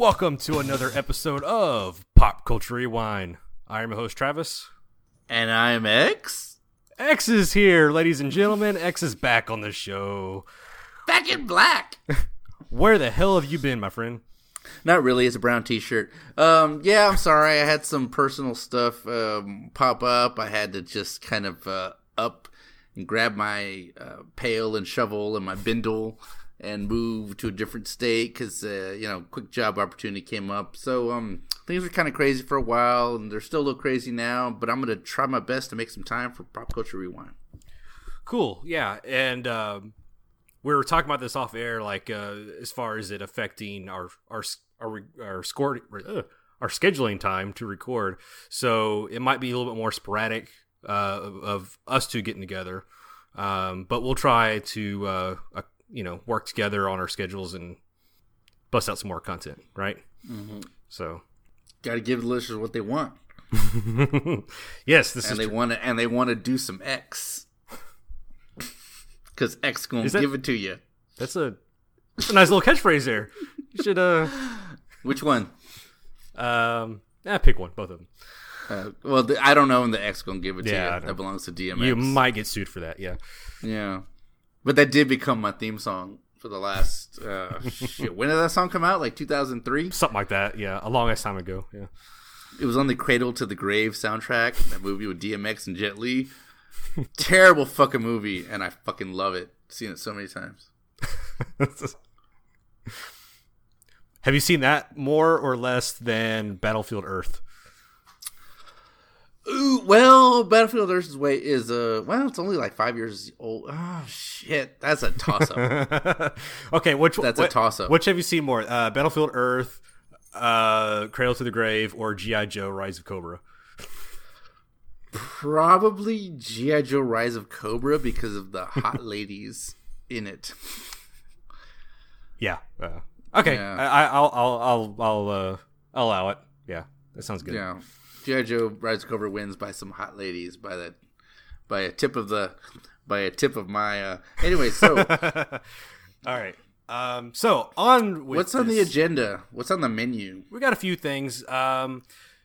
Welcome to another episode of Pop Culture Rewind. I am your host Travis. And I'm X. X is here, ladies and gentlemen. X is back on the show. Back in black. Where the hell have you been, my friend? Not really. It's a brown T-shirt. Um, yeah, I'm sorry. I had some personal stuff um, pop up. I had to just kind of uh, up and grab my uh, pail and shovel and my bindle and move to a different state because uh, you know, quick job opportunity came up. So um, things were kind of crazy for a while, and they're still a little crazy now. But I'm gonna try my best to make some time for Pop Culture Rewind. Cool. Yeah, and um, we were talking about this off air, like uh, as far as it affecting our our our our score. Uh, our scheduling time to record, so it might be a little bit more sporadic uh, of, of us two getting together. Um, but we'll try to uh, you know work together on our schedules and bust out some more content, right? Mm-hmm. So, got to give the listeners what they want. yes, this and is they want to and they want to do some X because X gonna that- give it to you. That's a, that's a nice little catchphrase there. You should uh Which one? um yeah, pick one, both of them. Uh, well, the, I don't know when the X gonna give it to Yeah, I you. That belongs to DMX. You might get sued for that. Yeah. yeah, but that did become my theme song for the last. Uh, shit, when did that song come out? Like 2003. Something like that. Yeah, a long ass time ago. Yeah. It was on the Cradle to the Grave soundtrack. That movie with DMX and Jet Li. Terrible fucking movie, and I fucking love it. Seen it so many times. Have you seen that more or less than Battlefield Earth? Ooh, well, Battlefield Earth's way is uh well, it's only like five years old. Oh shit, that's a toss up. okay, which That's a what- toss-up. Which have you seen more? Uh, Battlefield Earth, uh, Cradle to the Grave, or GI Joe: Rise of Cobra? Probably GI Joe: Rise of Cobra because of the hot ladies in it. Yeah. Uh, okay, Yeah. I, I, I'll I'll I'll I'll uh, I'll allow it. Yeah, that sounds good. Yeah, GI Joe: Rise of Cobra wins by some hot ladies by that by a tip of the by a tip of my. uh Anyway, so All right. Um, so on with what's on the agenda? What's on the menu? we got a few things. Um,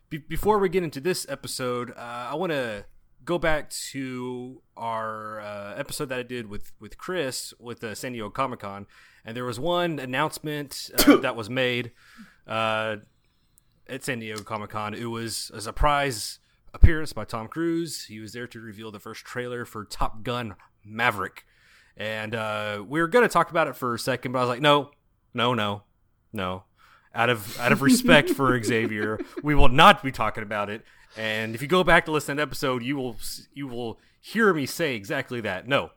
be- before we get into this episode, uh, I want to go back to our uh, episode that I did with with Chris with uh, San Diego Comic Con, and there was one announcement uh, that was made uh, at San Diego Comic Con. It was a surprise appearance by Tom Cruise. He was there to reveal the first trailer for Top Gun Maverick, and uh, we were going to talk about it for a second, but I was like, no, no, no, no. Out of out of respect for Xavier, we will not be talking about it. And if you go back to listen to that episode, you will you will hear me say exactly that. No,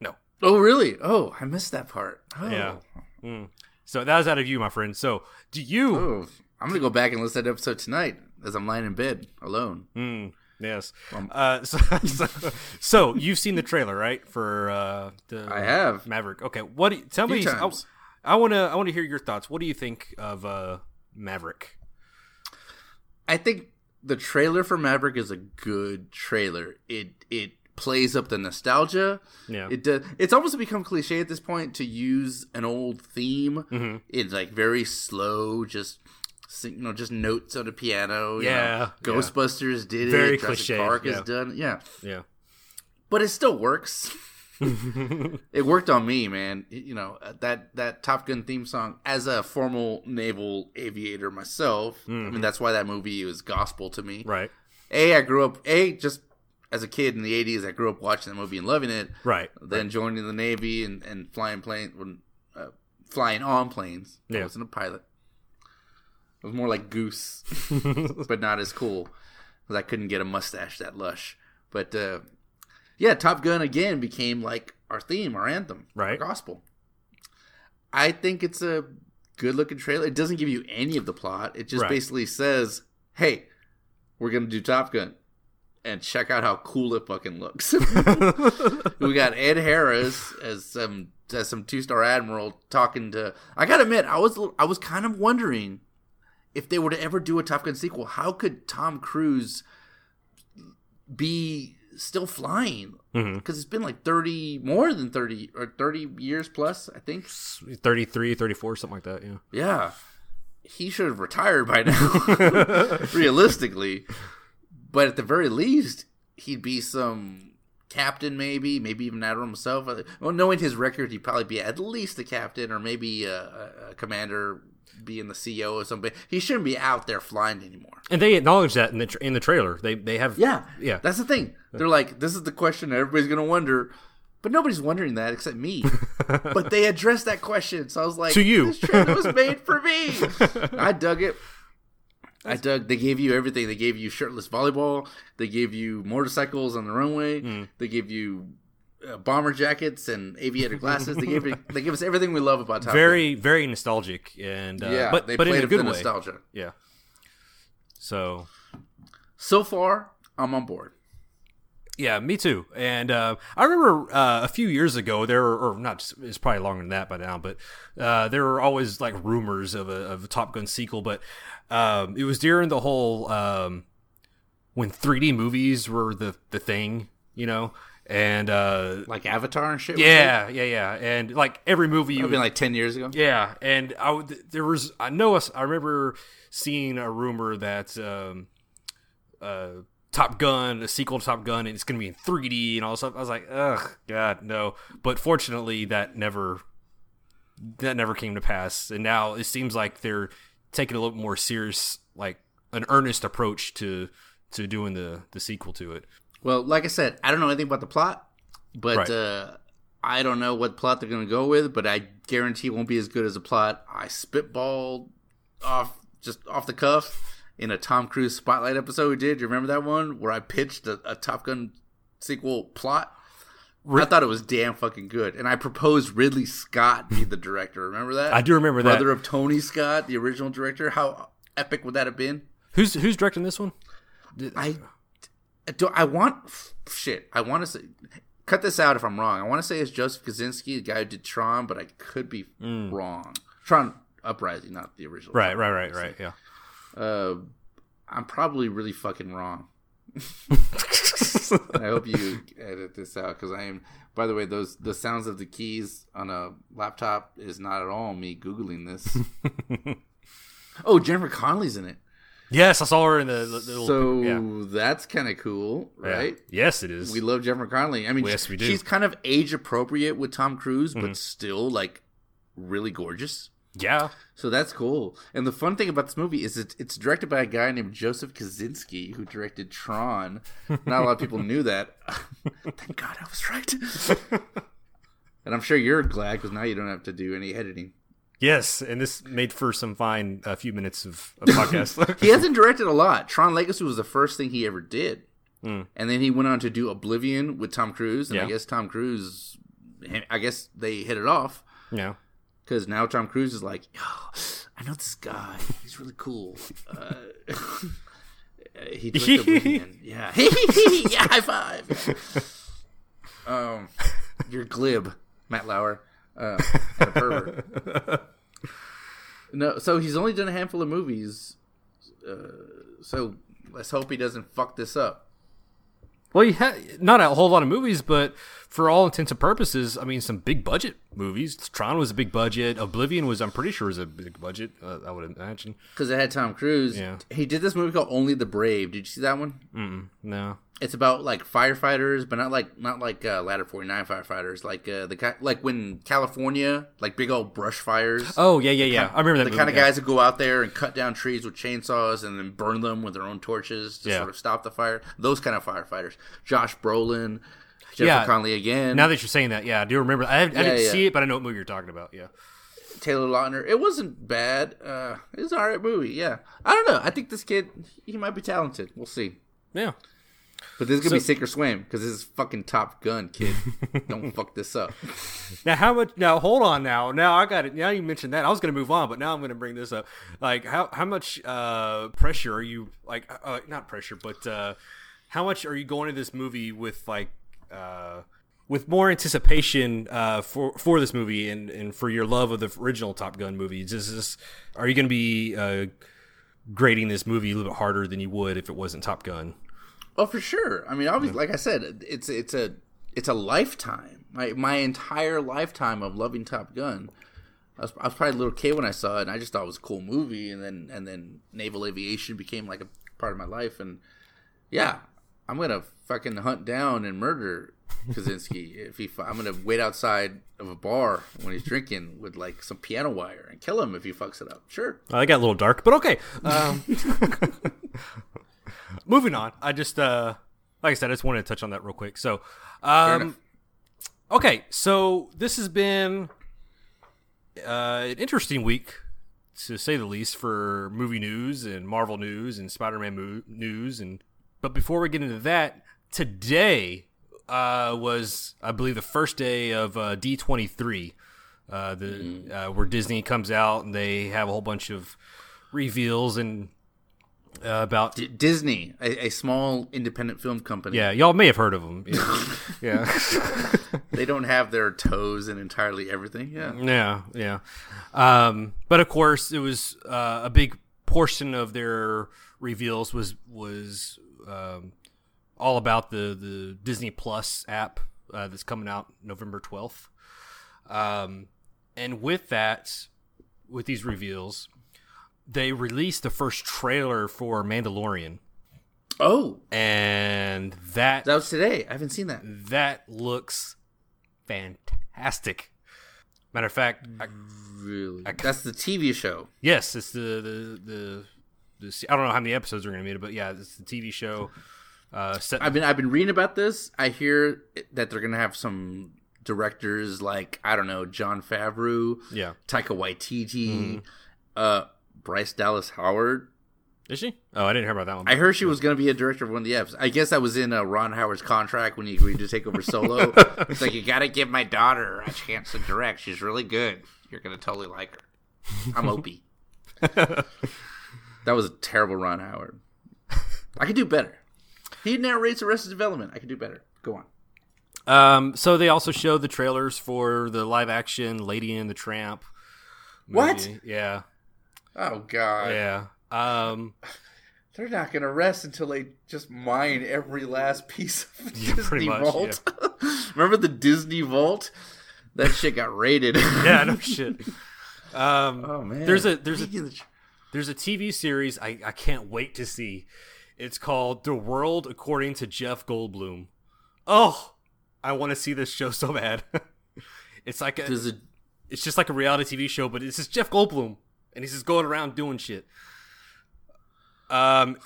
no. Oh, really? Oh, I missed that part. Oh. Yeah. Mm. So that was out of you, my friend. So do you? Oh, I'm gonna go back and listen to that episode tonight as I'm lying in bed alone. Mm, yes. Um, uh, so, so, so you've seen the trailer, right? For uh, the I have. Maverick. Okay. What? Do tell me. Times. I want to. I want to hear your thoughts. What do you think of uh, Maverick? I think the trailer for Maverick is a good trailer. It it plays up the nostalgia. Yeah. It does. It's almost become cliche at this point to use an old theme. Mm-hmm. It's like very slow, just sing- you know, just notes on a piano. you know. Yeah, yeah. Ghostbusters did Very it. Jurassic cliche, Park yeah. has done. Yeah, yeah. but it still works. it worked on me, man. You know that that Top Gun theme song. As a formal naval aviator myself, I mean that's why that movie was gospel to me. Mm-hmm. Right. A, I grew up. A, just as a kid in the '80s, I grew up watching the movie and loving it. Right. Then joining the Navy and, and flying plane, when, uh, flying on planes. Yeah. I wasn't a pilot. It was more like Goose, but not as cool because I couldn't get a mustache that lush. But uh, yeah, Top Gun again became like our theme, our anthem, Right. our gospel. I think it's a good looking trailer. It doesn't give you any of the plot. It just Right. basically says, "Hey, we're gonna do Top Gun." And check out how cool it fucking looks. we got Ed Harris as some as some two star admiral talking to. I gotta admit, I was I was kind of wondering if they were to ever do a Top Gun sequel, how could Tom Cruise be still flying? Mm-hmm. Because it's been like thirty, more than thirty or thirty years plus, I think. 33, 34, something like that. Yeah. Yeah. he should have retired by now, realistically. But at the very least, he'd be some captain, maybe, maybe even admiral himself. Well, knowing his record, he'd probably be at least a captain or maybe a, a commander, being the CEO or something. He shouldn't be out there flying anymore. And they acknowledge that in the tra- in the trailer. They they have Yeah, yeah. That's the thing. They're like, this is the question that everybody's gonna wonder, but nobody's wondering that except me. but they addressed that question, so I was like, To you. this trailer was made for me. I dug it. I dug. They gave you everything. They gave you shirtless volleyball. They gave you motorcycles on the runway. Mm. They gave you uh, bomber jackets and aviator glasses. They gave it, they give us everything we love about Top Gun. very very nostalgic and uh, Yeah, but they but in played a good the way. nostalgia. Yeah. So So far, I'm on board. Yeah, me too. And uh, I remember uh, a few years ago there, were, or not, just- it's probably longer than that by now, but uh, there were always like rumors of a, of a Top Gun sequel. But um, it was during the whole um, when 3D movies were the the thing, you know. And uh, Like Avatar and shit. was yeah, yeah, yeah, and like every movie, It's been like ten years ago. yeah, and I would, there was I know us. I remember seeing a rumor that um, uh, Top Gun, a sequel to Top Gun, and it's going to be in 3D and all stuff. I was like, ugh, God, no. But fortunately, that never that never came to pass. And now it seems like they're taking a little more serious, like an earnest approach to to doing the the sequel to it. Well, like I said, I don't know anything about the plot, but Right. uh, I don't know what plot they're going to go with. But I guarantee it won't be as good as a plot I spitballed off just off the cuff in a Tom Cruise spotlight episode we did. You remember that one where I pitched a, a Top Gun sequel plot? I thought it was damn fucking good, and I proposed Ridley Scott be the director. Remember that? I do remember that. Brother of Tony Scott, the original director. How epic would that have been? Who's who's directing this one? I do. I want shit. I want to say. Cut this out if I'm wrong. I want to say it's Joseph Kosinski, the guy who did Tron, but I could be wrong. Tron Uprising, not the original. Right, Tron, right, right, right. Yeah. Uh, I'm probably really fucking wrong. I hope you edit this out because I am. By the way, those the sounds of the keys on a laptop is not at all me googling this. oh, Jennifer Connelly's in it, Yes, I saw her in the, the, little. so yeah. that's kind of cool, Yeah. right? Yes, it is. We love Jennifer Connelly. I mean, Yes, we do. Mm-hmm. she's kind of age appropriate with Tom Cruise, but still like really gorgeous. yeah. So that's cool. And the fun thing about this movie is it, it's directed by a guy named Joseph Kosinski, who directed Tron. Not a lot of people knew that. Thank God I was right. and I'm sure you're glad because now you don't have to do any editing. Yes, and this made for some fine a few minutes of, of podcast. He hasn't directed a lot. Tron Legacy was the first thing he ever did. Mm. And then he went on to do Oblivion with Tom Cruise. And I guess Tom Cruise, I guess they hit it off. yeah. Because now Tom Cruise is like, oh, I know this guy. He's really cool. Uh, he directed Oblivion. Yeah. yeah, high five. Um, you're glib, Matt Lauer. Uh, and a pervert. No, so he's only done a handful of movies. Uh, so let's hope he doesn't fuck this up. Well, he had not a whole lot of movies, but for all intents and purposes, I mean, some big budget movies. Tron was a big budget. Oblivion was, I'm pretty sure, was a big budget. Uh, I would imagine. Because it had Tom Cruise. Yeah. He did this movie called Only the Brave. Did you see that one? Mm-mm, no. It's about like firefighters, but not like not like uh, Ladder Forty Nine firefighters. Like uh, the like when California, like big old brush fires. Oh yeah, yeah, yeah. I remember that. the movie, kind of yeah. guys that go out there and cut down trees with chainsaws and then burn them with their own torches to Yeah. sort of stop the fire. Those kind of firefighters. Josh Brolin, Jennifer Yeah. Connelly again, Now that you're saying that, yeah, I do remember. I, I didn't yeah. see it, but I know what movie you're talking about. Yeah. Taylor Lautner. It wasn't bad. Uh, it was an alright movie. Yeah, I don't know. I think this kid he might be talented. We'll see. Yeah. But this is gonna be So- sink or swim because this is fucking Top Gun, kid. don't fuck this up. Now, how much? Now, hold on. Now, now I got it. Now you mentioned that, I was going to move on, but now I'm going to bring this up. Like, how how much uh, pressure are you like? Uh, not pressure, but uh, how much are you going to this movie with like? Uh, with more anticipation uh, for for this movie and, and for your love of the original Top Gun movies, is this are you going to be uh, grading this movie a little bit harder than you would if it wasn't Top Gun? Oh, for sure. I mean, obviously, like I said, it's it's a it's a lifetime. My my entire lifetime of loving Top Gun. I was, I was probably a little kid when I saw it, and I just thought it was a cool movie. And then and then naval aviation became like a part of my life. And yeah, I'm gonna fucking hunt down and murder Kosinski if he. I'm gonna wait outside of a bar when he's drinking with like some piano wire and kill him if he fucks it up. Sure. I got a little dark, but okay. Um, moving on. I just, uh, like I said, I just wanted to touch on that real quick. So, um, okay, so this has been uh, an interesting week, to say the least, for movie news and Marvel news and Spider-Man mo- news. And but before we get into that, today uh, was, I believe, the first day of uh, D23. Uh, the Mm-hmm. uh, where Disney comes out and they have a whole bunch of reveals and uh, about D- Disney, a, a small independent film company. yeah y'all may have heard of them yeah They don't have their toes in entirely everything. Yeah. yeah yeah um, but of course it was uh, a big portion of their reveals was was um, all about the the Disney Plus app uh, that's coming out November twelfth um, and with that with these reveals they released the first trailer for Mandalorian Oh, and that that was today. I haven't seen that. that looks fantastic. Matter of fact, I, Really? That's the TV show. yes, it's the the the, the I don't know how many episodes are going to be, but yeah, it's the TV show. Uh, set, I've been I've been reading about this. I hear that they're gonna have some directors like I don't know Jon Favreau, yeah, Taika Waititi, Mm-hmm. uh, Bryce Dallas Howard. is she? Oh, I didn't hear about that one. I heard she was going to be a director of one of the eps. I guess that was in uh, Ron Howard's contract when he agreed to take over Solo. it's like you got to give my daughter a chance to direct. She's really good. You're going to totally like her. I'm Opie. that was a terrible Ron Howard. I could do better. He narrates Arrested Development. I could do better. Go on. Um, so they also showed the trailers for the live action Lady and the Tramp. What? Yeah, Oh God. yeah. Um, They're not going to rest until they just mine every last piece of Yeah, Disney much, Vault. Remember the Disney Vault? That shit got raided. yeah, no shit. Um, Oh man. There's a- there's a- Speaking of the- There's a TV series I, I can't wait to see. It's called The World According to Jeff Goldblum. Oh, I want to see this show so bad. it's like a, a it's just like a reality TV show, but it's just Jeff Goldblum, and he's just going around doing shit. Um,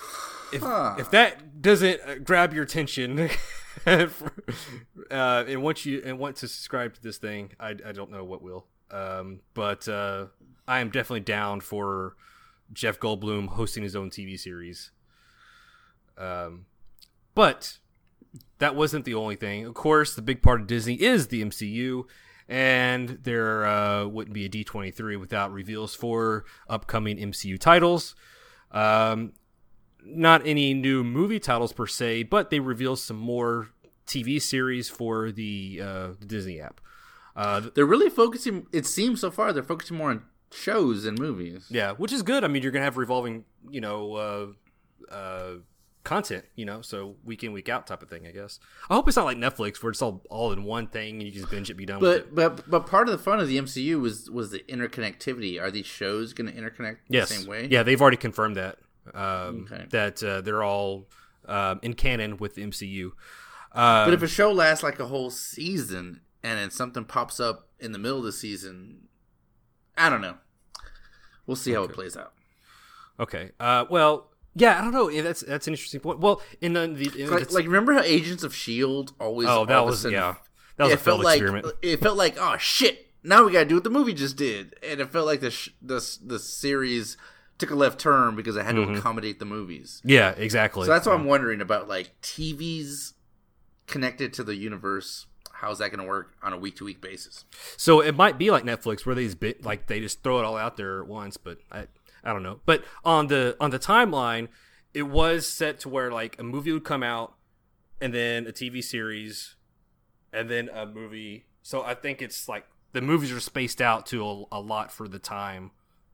if Huh. if that doesn't uh, grab your attention, uh, and want you and want to subscribe to this thing, I, I don't know what will. Um, but uh, I am definitely down for Jeff Goldblum hosting his own TV series. Um, but that wasn't the only thing. Of course, the big part of Disney is the MCU, and there uh, wouldn't be a D23 without reveals for upcoming MCU titles. Um, not any new movie titles per se, but they reveal some more TV series for the, uh, the Disney app. Uh, they're really focusing it seems so far they're focusing more on shows and movies. yeah, which is good. I mean, you're gonna have revolving, you know, uh, uh, content, you know, so week in week out type of thing. I guess. I hope it's not like Netflix where it's all all in one thing and you just binge it, be done with it. But but but part of the fun of the MCU was was the interconnectivity. Are these shows going to interconnect Yes. the same way? Yeah, they've already confirmed that. Um, Okay. That uh, they're all um, in canon with the MCU. Uh, But if a show lasts like a whole season and then something pops up in the middle of the season, I don't know. We'll see how it plays out. okay. Uh, well, yeah, I don't know. That's that's an interesting point. Well, in the, in Like, the- like remember how Agents of Shield always? oh, that all of a was sudden- yeah, that was it a felt like experiment. it felt like oh shit. Now we got to do what the movie just did, and it felt like the sh- the the series took a left turn because it had Mm-hmm. to accommodate the movies. Yeah, exactly. So that's what I'm wondering about, like TVs connected to the universe. How's that going to work on a week to week basis? So it might be like Netflix where they just bit, like they just throw it all out there at once, but I I don't know. But on the on the timeline, it was set to where like a movie would come out and then a TV series and then a movie. So I think it's like the movies are spaced out to a, a lot for the time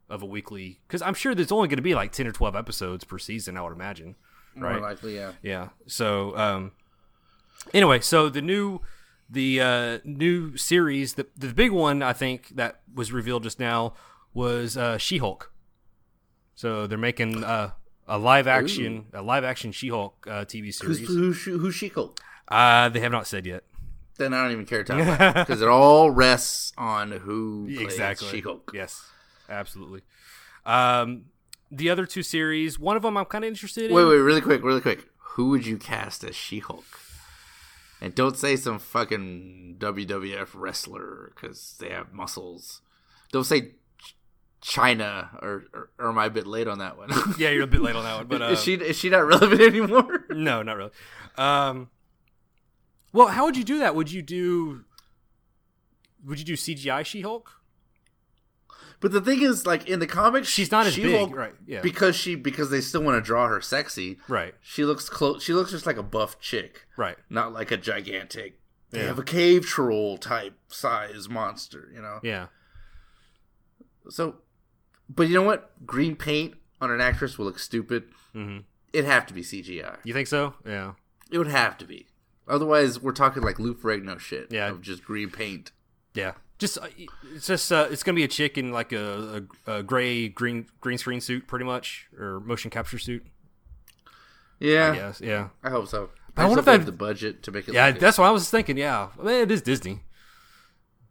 of a weekly cuz I'm sure there's only going to be like 10 or 12 episodes per season, I would imagine. More Right. likely, yeah. Yeah. So, um, anyway, so the new the uh, new series, the the big one I think that was revealed just now was uh, She Hulk. So they're making uh, a live action a live action She Hulk uh, TV series. who's, who's She-Hulk? Uh, they have not said yet. Then I don't even care to talk about it because it all rests on who plays exactly. She-Hulk. Yes, absolutely. Um, the other two series, one of them I'm kind of interested in. Wait, wait, really quick, really quick. Who would you cast as She-Hulk? And don't say some fucking WWF wrestler because they have muscles. Don't say Ch- Chyna, or, or or am I a bit late on that one? Yeah, you're a bit late on that one, but uh, is she is she not relevant anymore? no, not really. Um, well, how would you do that? Would you do? Would you do CGI She-Hulk? But the thing is, like in the comics, She's not as She-Hulk, big, right? Yeah, Because she because they still want to draw her sexy. right, She looks close. She looks just like a buff chick, right. not like a gigantic. They Yeah. have a cave troll type size monster, you know. Yeah, So, but you know what? Green paint on an actress will look stupid. hmm It'd have to be CGI. you think so? Yeah, It would have to be. Otherwise, we're talking like Lou Ferrigno shit. Yeah. of just green paint. yeah. Just uh, it's just uh, it's gonna be a chick in like a, a, a gray green green screen suit, pretty much, or motion capture suit. Yeah, Yes, yeah. I hope so. I I wonder if they have the budget to make it. Yeah, good. that's what I was thinking. Yeah, I mean, it is Disney.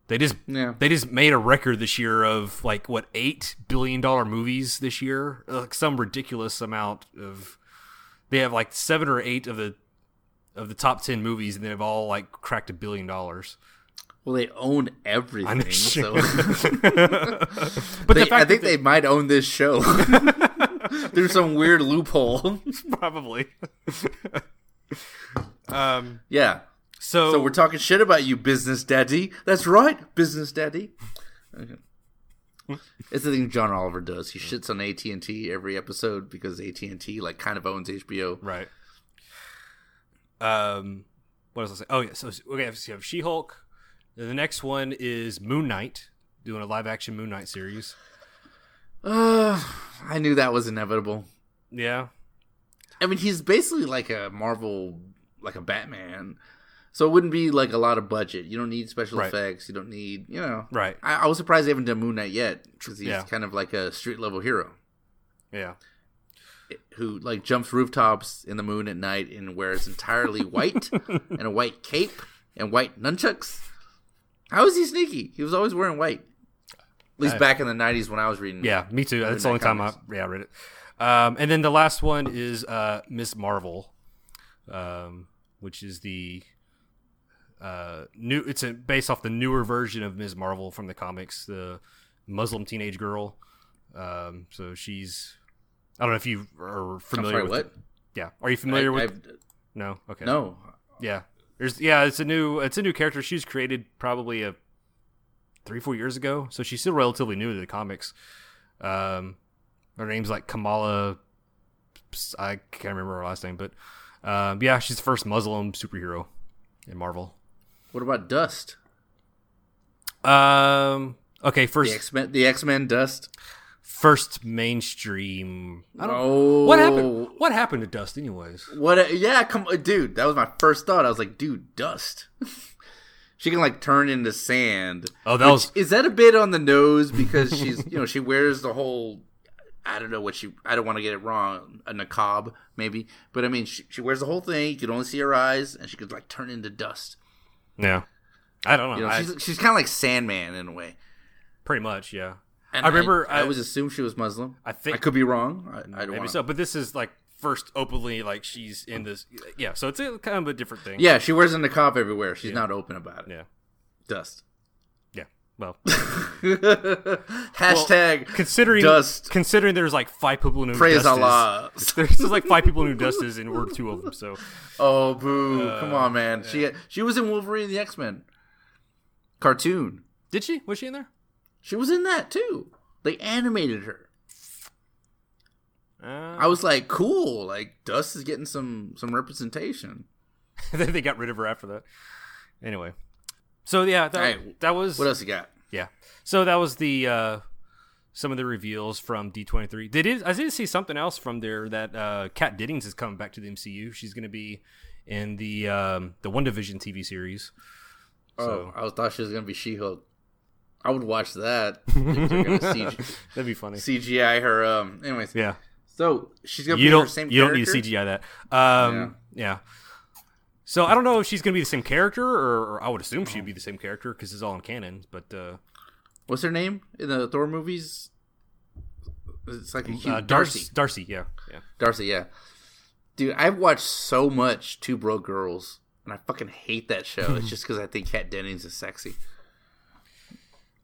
They just Yeah. they just made a record this year of like what eight billion dollar movies this year, like some ridiculous amount of. They have like seven or eight of the of the top ten movies, and they've all like cracked a billion dollars. Well, they own everything. So, but They- the I think that they might own this show There's some weird loophole. probably. um. yeah. So, So we're talking shit about you, business daddy. That's right, business daddy. Okay. It's the thing John Oliver does. He shits on AT and T every episode because AT and T like kind of owns HBO. Right. Um, what else? I say? Oh yeah. So okay, so you have She Hulk. The next one is Moon Knight, doing a live action Moon Knight series. Uh, I knew that was inevitable. Yeah. I mean, he's basically like a Marvel, like a Batman. So it wouldn't be like a lot of budget. You don't need special Right. effects. You don't need, you know. Right. I, I was surprised they haven't done Moon Knight yet because he's Yeah. kind of like a street level hero Yeah. who like jumps rooftops in the moon at night and wears entirely white and a white cape and white nunchucks. How is he sneaky? He was always wearing white. At least I- back in the '90s when I was reading. Yeah. Me too. That's the only Knight time I yeah I read it. Um, and then the last one is uh, Miss Marvel, um, which is the uh, new. It's a, based off the newer version of Ms. Marvel from the comics, the Muslim teenage girl. Um, so she's. I don't know if you are familiar sorry, with. what? Yeah. Are you familiar I- with? I've- No. Okay. no. Yeah. There's yeah. It's a new. It's a new character. She was created probably a three four years ago, so she's still relatively new to the comics. Um, her name's like Kamala. I can't remember her last name, but um, yeah, she's the first Muslim superhero in Marvel. What about Dust? Um. Okay. The First. X Men. The X Men Dust. First mainstream. I don't. Oh, What happened? What happened to Dust, anyways? What? Yeah, come, dude. That was my first thought. I was like, dude, Dust. she can like turn into sand. Oh, that was Is that a bit on the nose because she's you know she wears the whole I don't know what she I don't want to get it wrong a niqab maybe but I mean she, she wears the whole thing you can only see her eyes and she could like turn into dust yeah. I don't know. you know I, she's she's kind of like Sandman in a way pretty much, yeah. And I remember I, I- always assumed she was Muslim I think I could be wrong I, I don't maybe want so, but this is like first openly like she's in this. Yeah, so it's a, kind of a different thing. yeah she wears a niqab everywhere she's not open about it Yeah. dust Yeah. Well, hashtag considering Dust. considering there's like five people who praise Allah Is, there's just like five people who Dust is, and we're two of them. So Oh boo! Come Uh, on, man. She she was in Wolverine the X Men cartoon. did she? Was she in there? She was in that too. They animated her. Uh, I was like, cool. Like Dust is getting some some representation. Then they got rid of her after that. Anyway, so yeah, that, Alright, that was What else you got? yeah. So that was the uh, some of the reveals from D23. They did. I did see something else from there that uh, Kat Dennings is coming back to the MCU. She's going to be in the um, the WandaVision TV series. Oh, I thought she was gonna be She Hulk. I would watch that. if they're gonna CG- That'd be funny. CGI her. Um. Anyways, Yeah. so she's gonna You be her don't same. you don't need to CGI that. Um, yeah. So I don't know if she's gonna be the same character, or, or I would assume she'd be the same character because it's all in canon. But uh, What's her name in the Thor movies? It's like a huge uh, Darcy. Darcy, Darcy, yeah, yeah. Darcy, yeah. Dude, I've watched so much Two Broke Girls, and I fucking hate that show. it's just because I think Kat Dennings is sexy.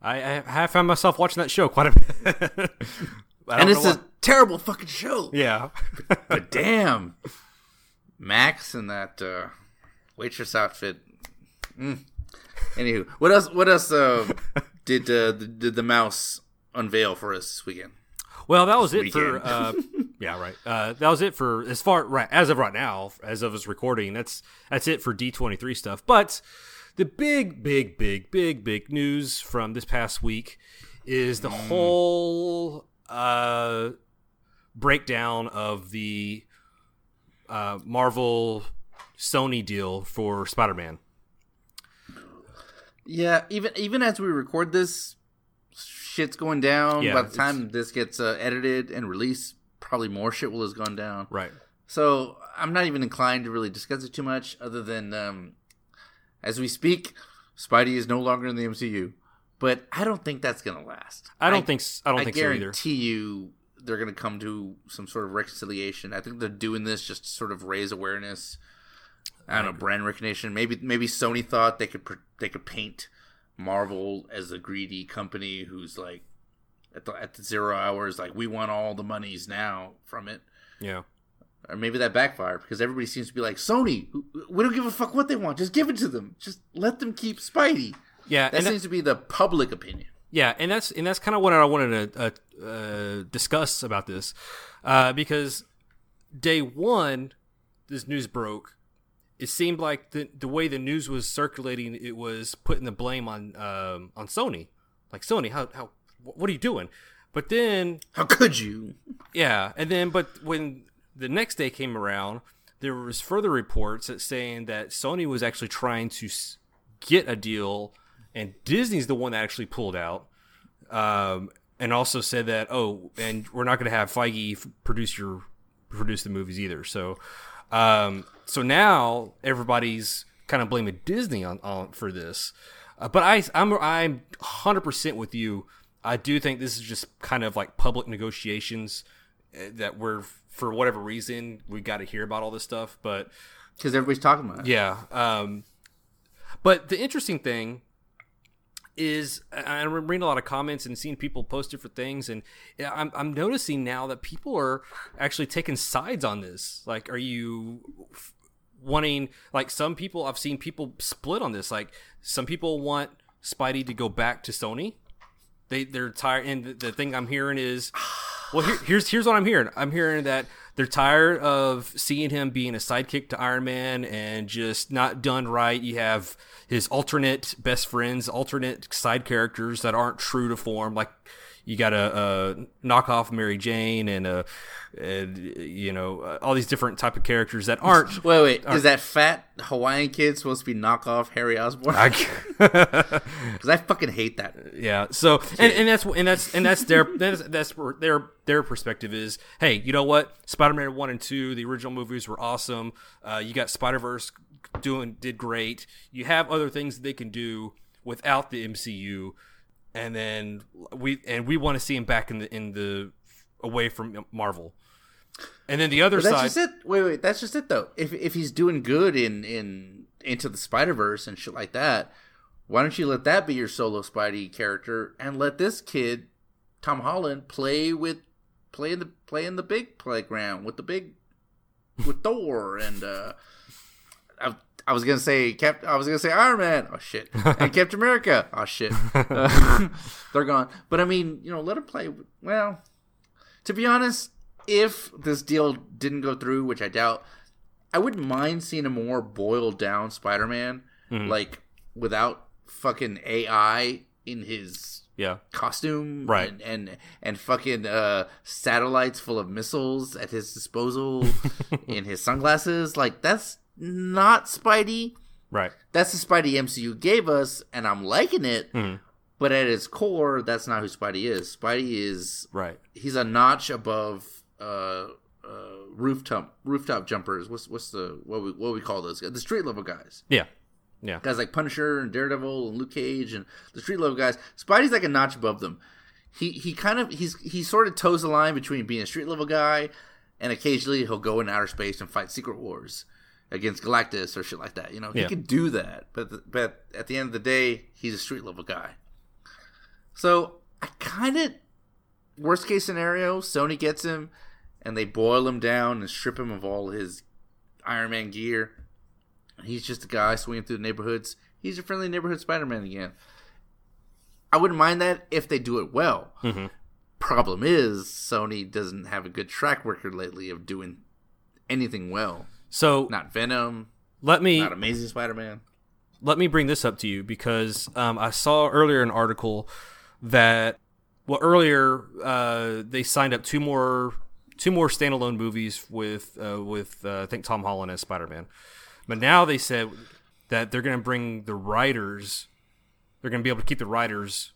I, I have found myself watching that show quite a bit. And it's a terrible fucking show. yeah. But damn, Max and that uh, waitress outfit. Mm. Anywho, what else? What else uh, did uh, the, did the mouse unveil for us this weekend? Well, that was it for weekend. uh, yeah, right. Uh, that was it for as far right as of right now, as of us recording. That's that's it for D twenty three stuff. But the big, big, big, big, big news from this past week is the whole uh, breakdown of the uh, Marvel Sony deal for Spider Man. Yeah, even even as we record this, shit's going down. Yeah, By the time this gets uh, edited and released, probably more shit will have gone down. Right. So I'm not even inclined to really discuss it too much, other than um, as we speak, Spidey is no longer in the MCU. But I don't think that's gonna last. I don't think I don't I think so either. guarantee you they're gonna come to some sort of reconciliation. I think they're doing this just to sort of raise awareness. I don't know brand recognition. Maybe maybe Sony thought they could they could paint Marvel as a greedy company who's like at the at the zero hours like we want all the monies now from it. Yeah. Or maybe that backfired because everybody seems to be like Sony. We don't give a fuck what they want. Just give it to them. Just let them keep Spidey. Yeah. That and that- seems to be the public opinion. Yeah, and that's and that's kind of what I wanted to uh, uh, discuss about this, uh, because day one, this news broke. It seemed like the the way the news was circulating, it was putting the blame on um, on Sony. Like Sony, how how what are you doing? But then How could you? yeah, and then but when the next day came around, there was further reports that saying that Sony was actually trying to get a deal, and Disney's the one that actually pulled out, um, and also said that oh, and we're not going to have Feige produce your produce the movies either. So, um, so now everybody's kind of blaming Disney on, on for this. Uh, but I, I'm I'm 100 percent with you. I do think this is just kind of like public negotiations uh, that we're for whatever reason we got to hear about all this stuff. But Because everybody's talking about it. yeah, um, but the interesting thing is I- I'm reading a lot of comments and seeing people post different things, and I'm I'm noticing now that people are actually taking sides on this. Like, are you f- wanting like some people? I've seen people split on this. Like, some people want Spidey to go back to Sony. They they're tired, and the, the thing I'm hearing is, well, here, here's here's what I'm hearing. I'm hearing that they're tired of seeing him being a sidekick to Iron Man and just not done right. You have his alternate best friends, alternate side characters that aren't true to form, like. You got a, uh knock off Mary Jane and uh and, you know all these different type of characters that aren't. Wait, wait. Is that fat Hawaiian kid supposed to be knockoff Harry Osborn? I, Because I fucking hate that. Yeah. So and, and that's and that's and that's their that's that's where their their perspective is. Hey, you know what? Spider-Man one and two, the original movies were awesome. Uh, you got Spider Verse doing did great. You have other things that they can do without the MCU, and then we and we want to see him back in the in the away from Marvel. And then the other that's side, just it. Wait, wait. That's just it though. If if he's doing good in in into the Spider Verse and shit like that, why don't you let that be your solo Spidey character and let this kid, Tom Holland, play with play in the play in the big playground with the big with Thor and uh I, was gonna say Cap. I was gonna say Iron Man. Oh shit! And Captain America. Oh shit! Uh, they're gone. But I mean, you know, let him play. Well, to be honest, if this deal didn't go through, which I doubt, I wouldn't mind seeing a more boiled down Spider-Man, Mm-hmm. like without fucking AI in his yeah, costume, Right. And and, and fucking uh, satellites full of missiles at his disposal in his sunglasses. Like that's not Spidey. Right. That's the Spidey MCU gave us, and I'm liking it. Mhm. But at its core, that's not who Spidey is. Spidey is Right. he's a notch above uh, uh, rooftop rooftop jumpers. What's what's the what we what we call those guys? The street level guys. Yeah. Yeah. Guys like Punisher and Daredevil and Luke Cage and the street level guys. Spidey's like a notch above them. He he kind of he's he sort of toes the line between being a street level guy and occasionally he'll go in outer space and fight secret wars against Galactus or shit like that. You know, he Yeah. can do that, but the, but at the end of the day, he's a street level guy. So I kind of worst case scenario, Sony gets him and they boil him down and strip him of all his Iron Man gear. He's just a guy swinging through the neighborhoods. He's a friendly neighborhood Spider-Man again. I wouldn't mind that if they do it well. Mhm. Problem is, Sony doesn't have a good track record lately of doing anything well. So Not Venom, let me not Amazing Spider-Man. let me bring this up to you because um, I saw earlier an article that well earlier uh, they signed up two more two more standalone movies with uh, with uh, I think Tom Holland as Spider Man, but now they said that they're going to bring the writers, they're going to be able to keep the writers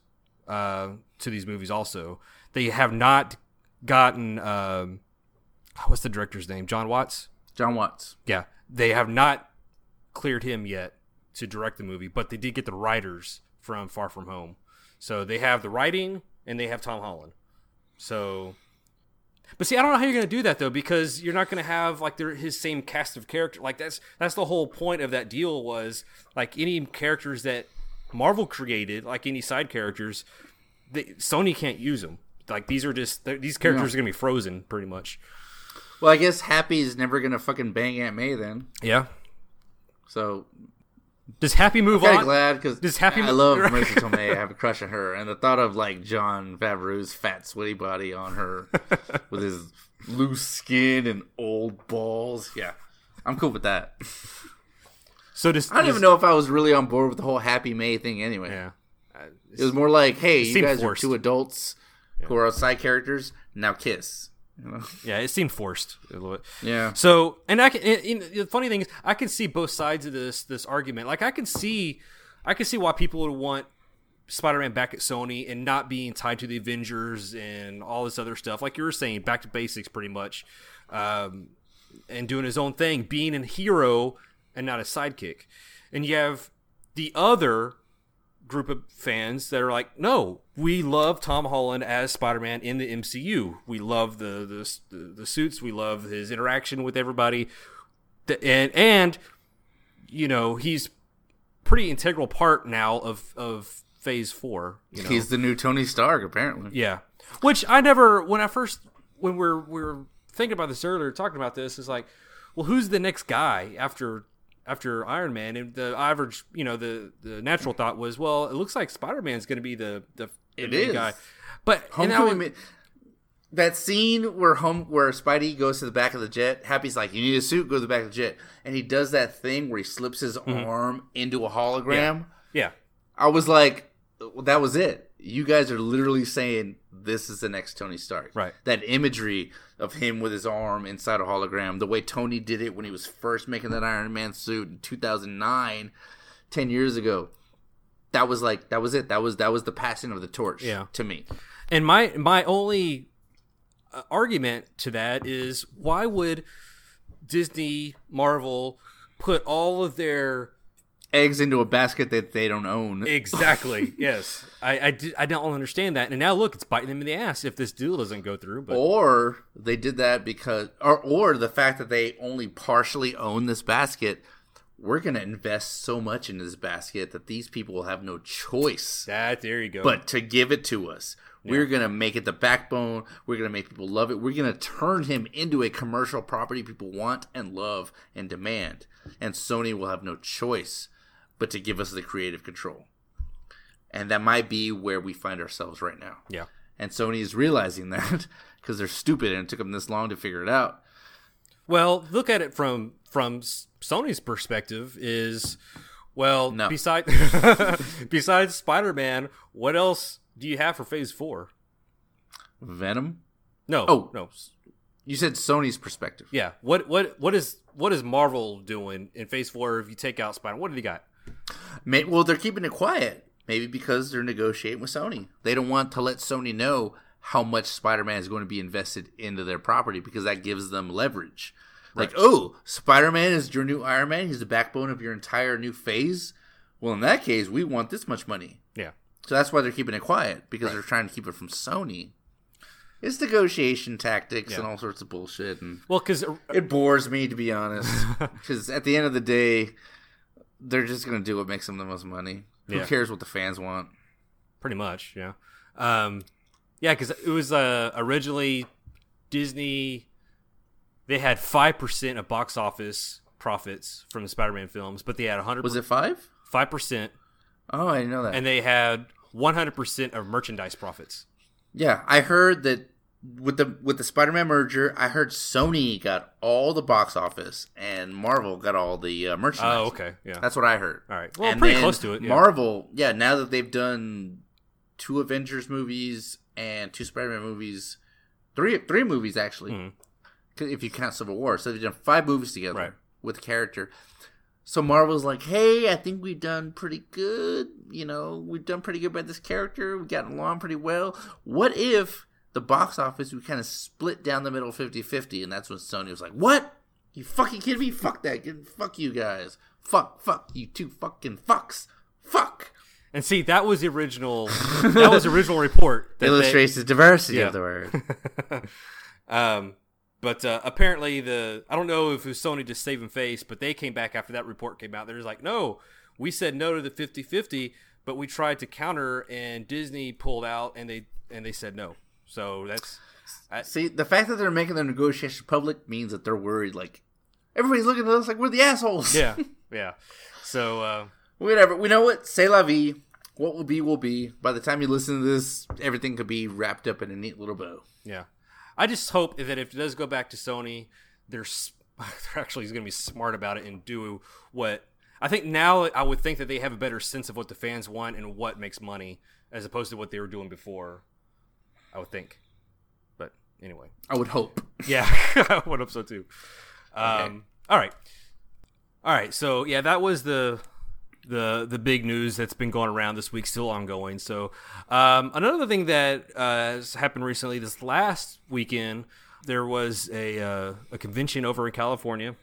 uh, to these movies also. They have not gotten um, what's the director's name? John Watts. John Watts. Yeah, they have not cleared him yet to direct the movie, but they did get the writers from Far From Home. So they have the writing and they have Tom Holland. So, but see, I don't know how you're going to do that though, because you're not going to have like their, his same cast of character. Like that's that's the whole point of that deal was like any characters that Marvel created, like any side characters, they, Sony can't use them. Like these are just these characters are going to be frozen pretty much. Well, I guess Happy's never gonna fucking bang Aunt May then. Yeah. So Does Happy move kind on? glad because Does Happy I love Marisa Tomei. I have a crush on her, and the thought of like Jon Favreau's fat, sweaty body on her with his loose skin and old balls. Yeah, I'm cool with that. So does I don't does- even know if I was really on board with the whole Happy May thing. Anyway, Yeah. it was more like, hey, you guys forced. are two adults who are side characters. Now kiss. Yeah, it seemed forced a little bit. Yeah. So, and I can. And, and the funny thing is, I can see both sides of this this argument. Like, I can see, I can see why people would want Spider-Man back at Sony and not being tied to the Avengers and all this other stuff. Like you were saying, back to basics, pretty much, um, and doing his own thing, being a hero and not a sidekick. And you have the other group of fans that are like, no, we love Tom Holland as Spider-Man in the MCU. We love the the, the, the suits. We love his interaction with everybody, and and you know he's pretty integral part now of of Phase Four. You know, He's the new Tony Stark, apparently. yeah, which I never when I first when we're we're thinking about this earlier, talking about this is like, well, who's the next guy after after Iron Man? And the average, you know, the the natural thought was, well, it looks like Spider Man's going to be the the, the It main is. guy. But Homecoming. was- that scene where home where Spidey goes to the back of the jet, Happy's like, "You need a suit. Go to the back of the jet," and he does that thing where he slips his Mm-hmm. arm into a hologram. yeah, I was like, well, "That was it." You guys are literally saying this is the next Tony Stark. Right. That imagery of him with his arm inside a hologram, the way Tony did it when he was first making that Iron Man suit in 2009, 10 years ago. That was like that was it. That was that was the passing of the torch Yeah. to me. and my my only uh, argument to that is why would Disney Marvel put all of their eggs into a basket that they don't own. Exactly. yes, I I, did, I don't understand that, and now look, it's biting them in the ass if this deal doesn't go through. But Or they did that because, or or the fact that they only partially own this basket. We're gonna invest so much in this basket that these people will have no choice that there you go. but to give it to us. We're gonna make it the backbone. We're gonna make people love it. We're gonna turn him into a commercial property people want and love and demand. And Sony will have no choice but to give us the creative control. And that might be where we find ourselves right now. yeah, And Sony is realizing that because they're stupid and it took them this long to figure it out. well, look at it from from Sony's perspective is well, No. besides besides Spider Man, what else do you have for Phase Four? Venom? No, Oh. no, You said Sony's perspective. Yeah. What what what is what is Marvel doing in Phase Four? If you take out Spider, what do they got? May, well, they're keeping it quiet. Maybe because they're negotiating with Sony. They don't want to let Sony know how much Spider-Man is going to be invested into their property because that gives them leverage. Like, oh, Spider-Man is your new Iron Man. He's the backbone of your entire new phase. Well, in that case, we want this much money. Yeah. So that's why they're keeping it quiet because they're trying to keep it from Sony. It's negotiation tactics and all sorts of bullshit, and Well, because uh, it bores me to be honest. Because at the end of the day, they're just gonna do what makes them the most money. Who Yeah. cares what the fans want? pretty much, yeah, um, yeah, because it was uh, originally Disney. They had five percent of box office profits from the Spider-Man films, but they had hundred Was it five? five percent, Oh, I didn't know that. and they had one hundred percent of merchandise profits. yeah, I heard that with the with the Spider-Man merger, I heard Sony got all the box office and Marvel got all the uh, merchandise. Oh, okay, yeah, That's what I heard. all right. Well, And pretty close to it. Yeah. Marvel, yeah, now that they've done two Avengers movies and two Spider-Man movies, three three movies actually, Mhm. 'cause if you count Civil War, so they've done five movies together Right. with the character. So Marvel's like, hey, I think we've done pretty good. You know, we've done pretty good by this character. We've gotten along pretty well. What if the box office we kind of split down the middle 50-50 and that's when Sony was like, what? You fucking kidding me? Fuck that. Fuck you guys. Fuck, fuck you two fucking fucks. Fuck. And see, that was the original. that was the original report. that they- Illustrates the diversity Yeah. of the word. um, but uh, apparently the I don't know if it was Sony just saving face, but they came back after that report came out. They're just like, no, we said no to the 50-50, but we tried to counter, and Disney pulled out, and they and they said no. So that's See, the fact that they're making their negotiation public means that they're worried. Like, everybody's looking at us like we're the assholes. yeah, yeah. So uh, Whatever. We know what. Say la vie. What will be, will be. By the time you listen to this, everything could be wrapped up in a neat little bow. yeah, I just hope that if it does go back to Sony, they're they're actually going to be smart about it and do what I think now. I would think that they have a better sense of what the fans want and what makes money, as opposed to what they were doing before. I would think, but anyway, I would hope. yeah, I would hope so too. Um, All right, all right. So yeah, that was the the the big news that's been going around this week, still ongoing. So um, another thing that uh, has happened recently, this last weekend, there was a uh, a convention over in California.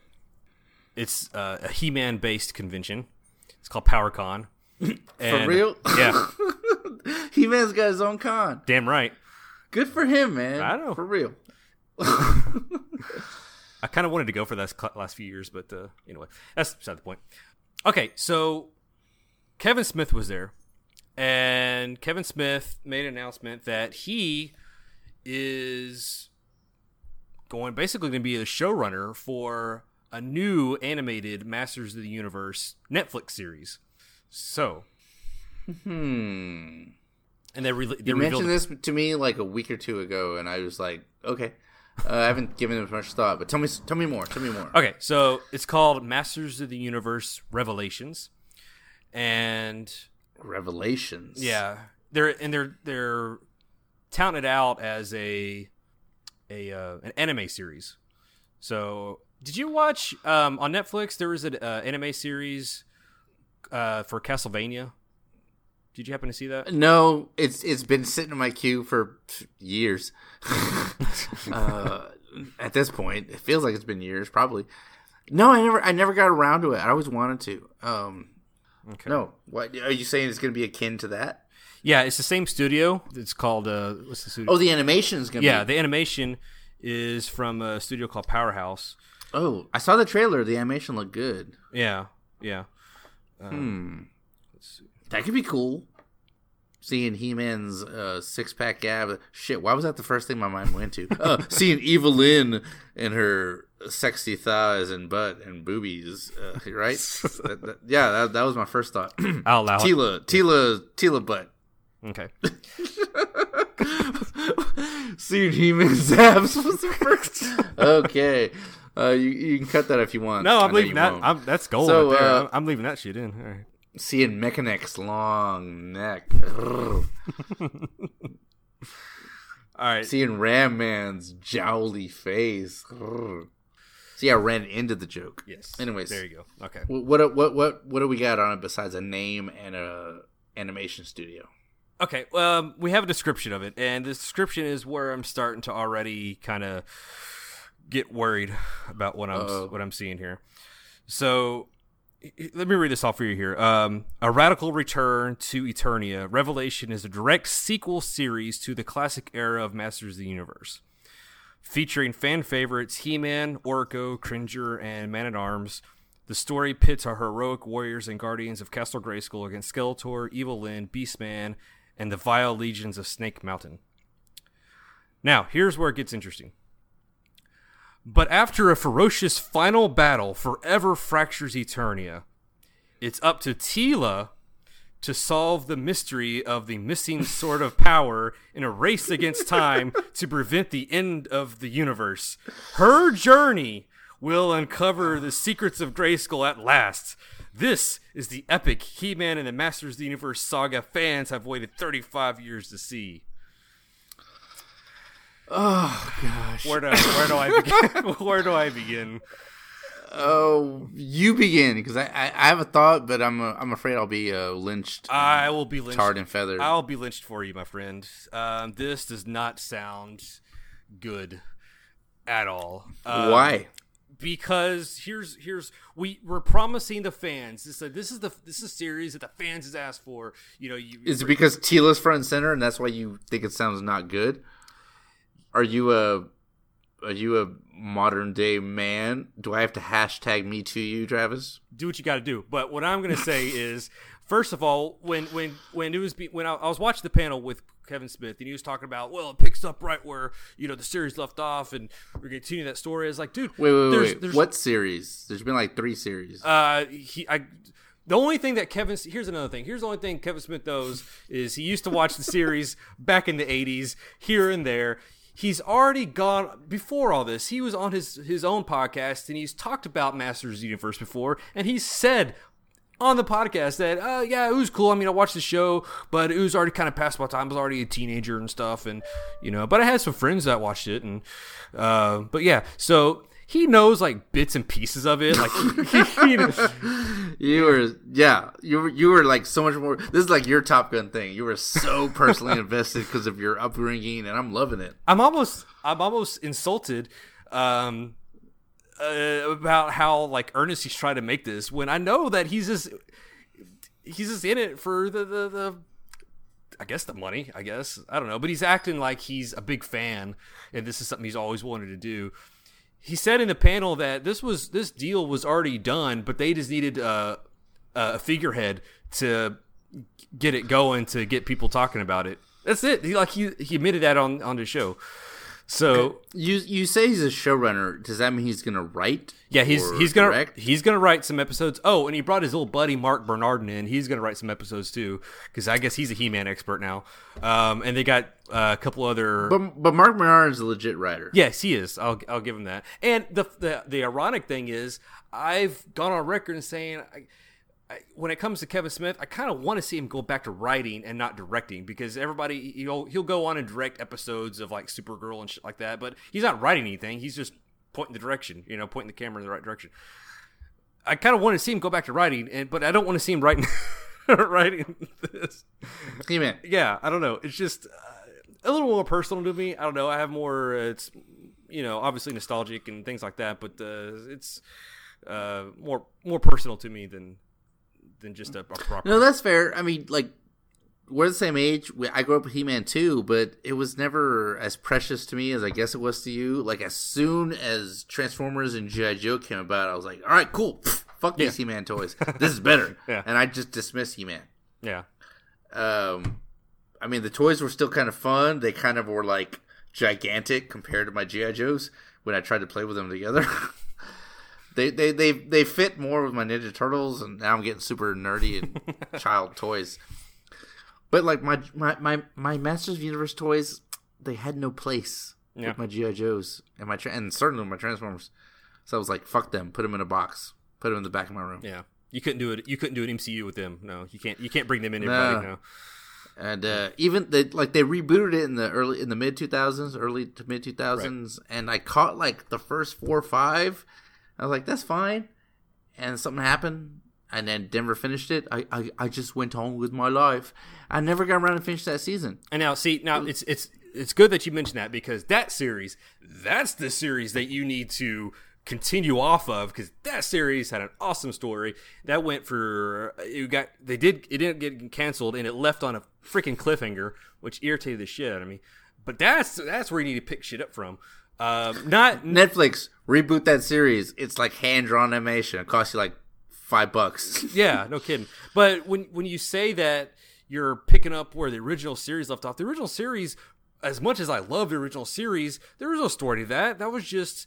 It's uh, a He-Man based convention. It's called PowerCon. For real? Yeah, He man's got his own con. damn right. Good for him, man. I know. For real. I kind of wanted to go for that last few years, but uh, anyway, that's beside the point. Okay, so Kevin Smith was there, and Kevin Smith made an announcement that he is going basically going to be the showrunner for a new animated Masters of the Universe Netflix series. So, Hmm. And they, re- they You mentioned this to me like a week or two ago, and I was like, okay. Uh, I haven't given it much thought, but tell me, tell me more. Tell me more. Okay, so it's called Masters of the Universe Revelations, and Revelations. Yeah, they're and they're they're it out as a a uh, an anime series. So, did you watch um, on Netflix? There was an uh, anime series uh, for Castlevania. Did you happen to see that? No, it's it's been sitting in my queue for years. uh, at this point, it feels like it's been years, probably. No, I never, I never got around to it. I always wanted to. Um, Okay. no, what are you saying? It's going to be akin to that? Yeah, it's the same studio. It's called uh, what's the studio? Oh, the animation is going to yeah, be. the animation is from a studio called Powerhouse. oh, I saw the trailer. The animation looked good. Yeah, yeah. Hmm. That could be cool. Seeing He Man's uh, six pack ab. Shit, why was that the first thing my mind went to? Uh, seeing Evil Lyn and her sexy thighs and butt and boobies, uh, right? That- that- yeah, that, that was my first thought. I'll allow it. Teela, Teela, Teela butt. Okay. Seeing He Man's abs was the first. okay. Uh, you, you can cut that if you want. No, I'm leaving that. I'm, that's gold So, right there. uh, I'm, I'm leaving that shit in. All right. Seeing Mekaneck's long neck. All right. Seeing Ram Man's jowly face. See, I ran into the joke. Yes. Anyways, there you go. Okay. Wh- What what what what do we got on it besides a name and a animation studio? Okay, um, we have a description of it, and the description is where I'm starting to already kind of get worried about what I'm Uh-oh. what I'm seeing here. So, let me read this off for you here. Um, a radical return to Eternia. Revelation is a direct sequel series to the classic era of Masters of the Universe, featuring fan favorites He-Man, Orko, Cringer, and Man at Arms. The story pits our heroic warriors and guardians of Castle Grayskull against Skeletor, Evil Lyn, Beastman, and the vile legions of Snake Mountain. Now, here's where it gets interesting. But after a ferocious final battle forever fractures Eternia, it's up to Teela to solve the mystery of the missing sword of power in a race against time to prevent the end of the universe. Her journey will uncover the secrets of Grayskull at last. This is the epic He Man and the Masters of the Universe saga fans have waited 35 years to see. Oh gosh. Where do, where do I begin? where do I begin? Oh, you begin because I, I I have a thought, but I'm uh, I'm afraid I'll be uh, lynched, I will be lynched. tarred and feathered. I'll be lynched for you, my friend. Um, this does not sound good at all. Um, Why? Because here's here's we we're promising the fans this uh, this is the this is a series that the fans has asked for. You know, you Is it because Teela's front and center, and that's why you think it sounds not good? Are you a are you a modern day man? Do I have to hashtag me to you, Travis? do what you got to do. But what I'm going to say is, first of all, when when when it was be, when I, I was watching the panel with Kevin Smith and he was talking about, well, it picks up right where you know the series left off, and we're continue that story. I was like, dude, Wait, wait, there's, wait. there's, What series? There's been like three series. Uh, he, I. The only thing that Kevin here's another thing. Here's the only thing Kevin Smith knows is he used to watch the series back in the '80s, here and there. He's already gone before all this. He was on his his own podcast and he's talked about Masters of the Universe before, and he said on the podcast that uh, yeah, it was cool. I mean, I watched the show, but it was already kind of past my time. I was already a teenager and stuff, and you know. But I had some friends that watched it, and uh, but yeah, so he knows like bits and pieces of it. Like he, he, you were, yeah, you were, you were like so much more. This is like your Top Gun thing. You were so personally invested because of your upbringing, and I'm loving it. I'm almost I'm almost insulted um, uh, about how like earnest he's trying to make this when I know that he's just he's just in it for the the, the I guess the money, I guess. I don't know, but he's acting like he's a big fan and this is something he's always wanted to do. He said in the panel that this was this deal was already done, but they just needed uh, a figurehead to get it going to get people talking about it. That's it. He like he he admitted that on on the show. So You you say he's a showrunner. Does that mean he's gonna write? yeah, he's he's gonna direct? he's gonna write some episodes. Oh, and he brought his little buddy Marc Bernardin in. He's gonna write some episodes too, because I guess he's a He-Man expert now. Um, and they got uh, a couple other. But but Mark Menard is a legit writer. Yes, he is. I'll I'll give him that. And the the the ironic thing is, I've gone on record and saying. I, I, when it comes to Kevin Smith, I kind of want to see him go back to writing and not directing because everybody he'll he'll go on and direct episodes of like Supergirl and shit like that, but he's not writing anything. He's just pointing the direction, you know, pointing the camera in the right direction. I kind of want to see him go back to writing, and but I don't want to see him writing writing this. Hey man, Yeah, I don't know. It's just uh, a little more personal to me. I don't know. I have more. Uh, it's you know obviously nostalgic and things like that, but uh, it's uh, more more personal to me than than just a, a proper. no, that's fair. I mean, like we're the same age. We- I grew up with He Man too, but it was never as precious to me as I guess it was to you. Like as soon as Transformers and GI Joe came about, I was like, all right, cool. Fuck these He Man toys. This is better. Yeah. And I just dismissed He Man. Yeah, Um, I mean, the toys were still kind of fun. They kind of were like gigantic compared to my GI Joes when I tried to play with them together. they, they they they fit more with my Ninja Turtles, and now I'm getting super nerdy and child toys. But like my my my my Masters of Universe toys, they had no place Yeah. with my GI Joes and my tra- and certainly my Transformers. So I was like, fuck them. Put them in a box. Put them in the back of my room. yeah. You couldn't do it. You couldn't do an MCU with them. No, you can't. You can't bring them in. No. Everybody, no. and uh, even they like they rebooted it in the early in the mid 2000s, early to mid 2000s, and I caught like the first four or five. I was like, that's fine, and something happened, and then Denver finished it. I, I I just went on with my life. I never got around to finish that season. And now, see, now it's it's it's good that you mentioned that because that series, that's the series that you need to continue off of because that series had an awesome story that went for you got they did it didn't get canceled and it left on a freaking cliffhanger which irritated the shit out of me but that's that's where you need to pick shit up from um, not Netflix reboot that series. It's like hand drawn animation. It costs you like five bucks. yeah no kidding but when when you say that you're picking up where the original series left off the original series as much as I love the original series there was no story to that that was just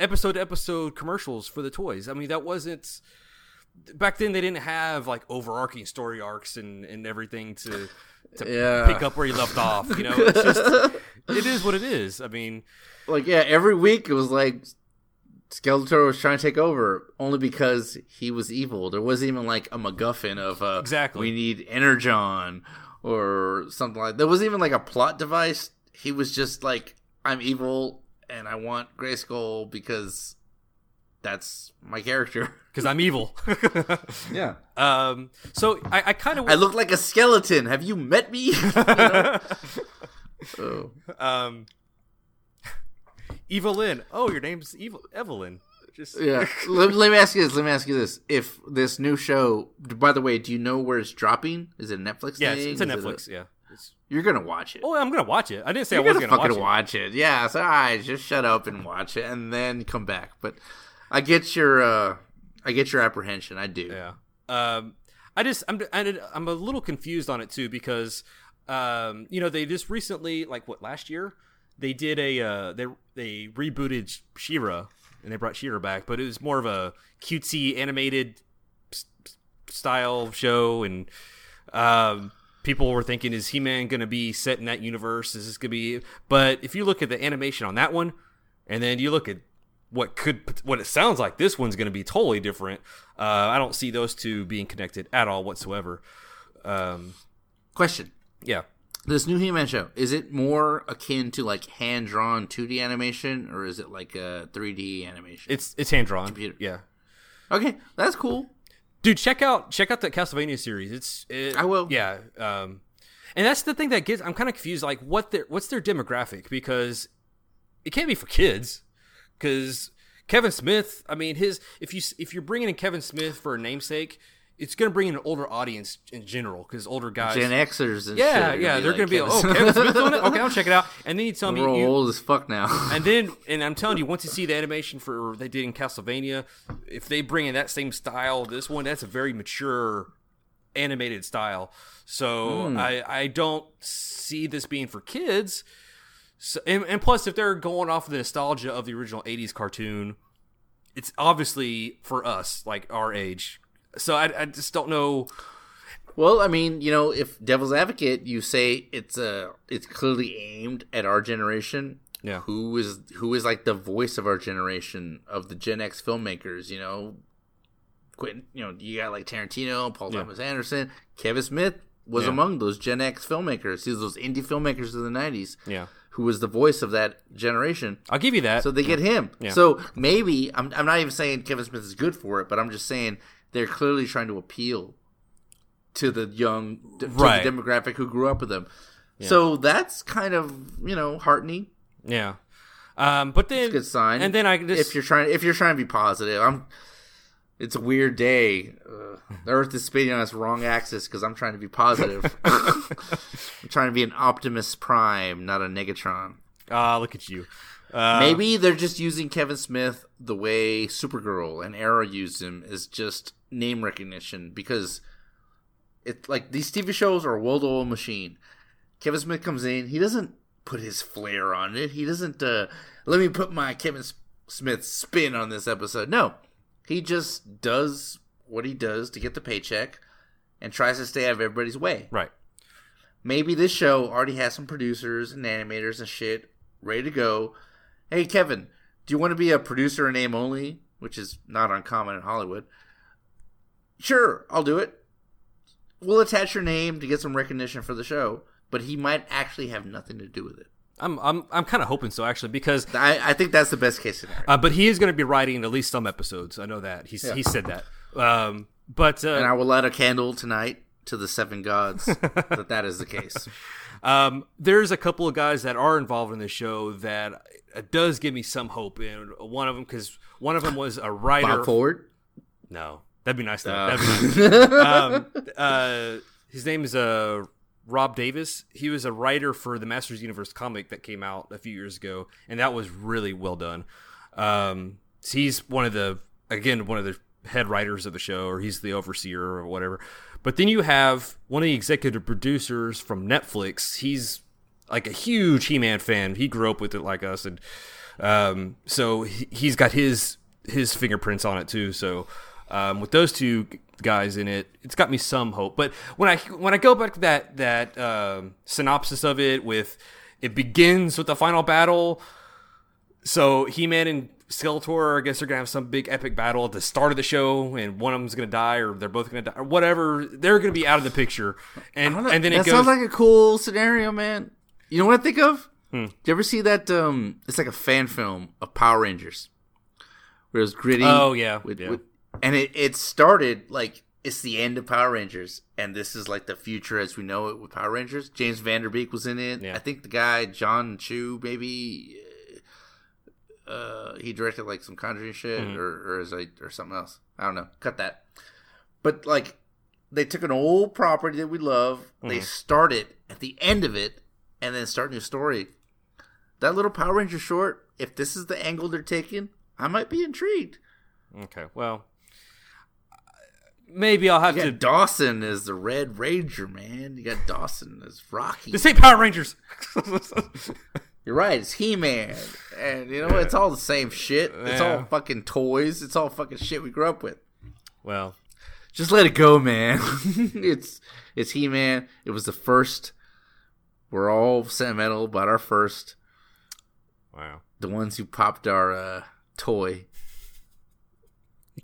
episode to episode commercials for the toys. I mean, that wasn't back then. They didn't have like overarching story arcs and and everything to to Yeah. pick up where you left off. You know, it's just it is what it is. I mean, like yeah, every week it was like Skeletor was trying to take over only because he was evil. There wasn't even like a MacGuffin of uh, Exactly. We need Energon or something like. That. There wasn't even like a plot device. He was just like, I'm evil and I want Grayskull because that's my character. because I'm evil. Yeah, um, so I, I kind of I look like a skeleton. Have you met me? You know? Oh. um, Evelyn. Oh, your name's Evil Evelyn. Just Yeah. let, let me ask you this. Let me ask you this. If this new show, by the way, do you know where it's dropping? Is it a Netflix? yeah, it's, thing? it's a Is it Netflix. yeah. It's, you're gonna watch it. oh, I'm gonna watch it. I didn't say you're I wasn't gonna gonna, fucking watch it. watch it. Yeah. So all right, just shut up and watch it, and then come back. But I get your, uh I get your apprehension. I do. Yeah. Um, I just I'm I- I'm a little confused on it too because um, you know they just recently like what last year they did a uh, they they rebooted She-Ra and they brought She-Ra back, but it was more of a cutesy animated style show and um, people were thinking is He-Man going to be set in that universe? Is this going to be But if you look at the animation on that one and then you look at what could what it sounds like this one's going to be totally different. Uh, I don't see those two being connected at all whatsoever. Um, Question: yeah, This new He-Man show is it more akin to like hand-drawn 2D animation, or is it like a 3D animation? it's it's hand drawn. Computer. Yeah, okay, that's cool. dude, check out check out the Castlevania series. It's it, I will. Yeah, um, and that's the thing that gets I'm kind of confused. Like, what their what's their demographic? Because it can't be for kids. Because Kevin Smith, I mean, his if you if you're bringing in Kevin Smith for a namesake, it's going to bring in an older audience in general. Because older guys, Gen Xers and yeah, shit yeah, they're like, going to be Kevin oh Kevin Smith's on it. Okay, I'll check it out. And then you tell me We're you, old as fuck now. and then, and I'm telling you, once you see the animation for they did in Castlevania, if they bring in that same style, this one that's a very mature animated style. So hmm. I I don't see this being for kids. So, and, and plus, if they're going off of the nostalgia of the original '80s cartoon, it's obviously for us, like our age. So I, I just don't know. well, I mean, you know, if Devil's Advocate, you say it's uh it's clearly aimed at our generation. Yeah. Who is who is like the voice of our generation of the Gen X filmmakers? You know, Quentin. You know, you got like Tarantino, Paul Yeah. Thomas Anderson, Kevin Smith was Yeah. among those Gen X filmmakers. He was those indie filmmakers of the '90s. Yeah, Who was the voice of that generation? I'll give you that. So they get him. Yeah. So maybe I'm I'm not even saying Kevin Smith is good for it, but I'm just saying they're clearly trying to appeal to the young to Right. the demographic who grew up with them. So that's kind of you know heartening. yeah. Um, but then It's a good sign. And then I just if you're trying if you're trying to be positive, I'm. It's a weird day. Uh, the Earth is spinning on its wrong axis because I'm trying to be positive. I'm trying to be an Optimus Prime, not a Negatron. ah, look at you. Uh, Maybe they're just using Kevin Smith the way Supergirl and Arrow used him is just name recognition because it like these TV shows are a well-oiled machine. Kevin Smith comes in, he doesn't put his flair on it. He doesn't uh, let me put my Kevin Smith spin on this episode. No, he just does what he does to get the paycheck and tries to stay out of everybody's way right. maybe this show already has some producers and animators and shit ready to go. Hey, Kevin, do you want to be a producer in name only? Which is not uncommon in Hollywood. Sure, I'll do it. we'll attach your name to get some recognition for the show, but he might actually have nothing to do with it. I'm I'm I'm kind of hoping so actually because I, I think that's the best case scenario. uh, but he is going to be writing at least some episodes. I know that he's he said that. Um, but uh, and I will light a candle tonight to the seven gods that that is the case. Um, there's a couple of guys that are involved in the show that does give me some hope. And one of them, because one of them was a writer. Bob Ford. No, that'd be nice. Though. Uh. That'd be nice. um, uh, his name is uh, Rob David. He was a writer for the Masters Universe comic that came out a few years ago, and that was really well done. Um, so he's one of the again one of the head writers of the show, or he's the overseer or whatever. But then you have one of the executive producers from Netflix. He's like a huge He-Man fan. He grew up with it like us, and um, so he, he's got his his fingerprints on it too. So um, with those two guys in it, it's got me some hope. But when I when I go back to that that um, synopsis of it, with it begins with the final battle. So He-Man and Skeletor, I guess they're gonna have some big epic battle at the start of the show, and one of them's gonna die, or they're both gonna die, or whatever. They're gonna be out of the picture, and and then that it goes. sounds like a cool scenario, man. You know what I think of? Do you ever see that? Um, it's like a fan film of Power Rangers, where it's gritty. Oh, yeah, with, yeah. with- and it it started like it's the end of Power Rangers, and this is like the future as we know it with Power Rangers. James Van Der Beek was in it. Yeah. I think the guy John Chu, maybe. Uh, he directed like some Conjuring shit, Mm-hmm. or or is I or something else. I don't know. Cut that. But like, they took an old property that we love. Mm-hmm. They started at the end of it, and then start a new story. That little Power Ranger short. If this is the angle they're taking, I might be intrigued. okay, well, maybe I'll have You to. Dawson is the Red Ranger, man. You got Dawson as Rocky. This ain't Power Rangers. You're right. It's He Man, and you know it's all the same shit. It's all fucking toys. It's all fucking shit we grew up with. well, Just let it go, man. it's it's He Man. It was the first. We're all sentimental about our first. wow. The ones who popped our uh, toy.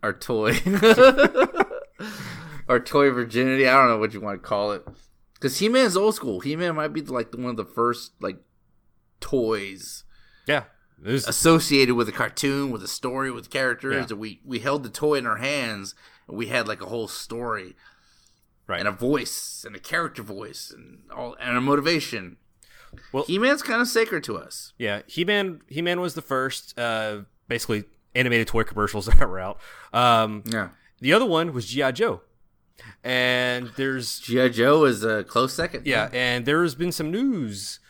Our toy. our toy virginity. I don't know what you want to call it. Because He Man's old school. He Man might be like one of the first like toys Yeah, associated with a cartoon, with a story, with characters. Yeah. We we held the toy in our hands and we had like a whole story right. and a voice and a character voice and all and a motivation. Well- He Man's kind of sacred to us. Yeah, He Man. He Man was the first, uh, basically animated toy commercials that were out. Um, Yeah. the other one was GI Joe, and there's G.I. Joe is a close second. yeah, and there's been some news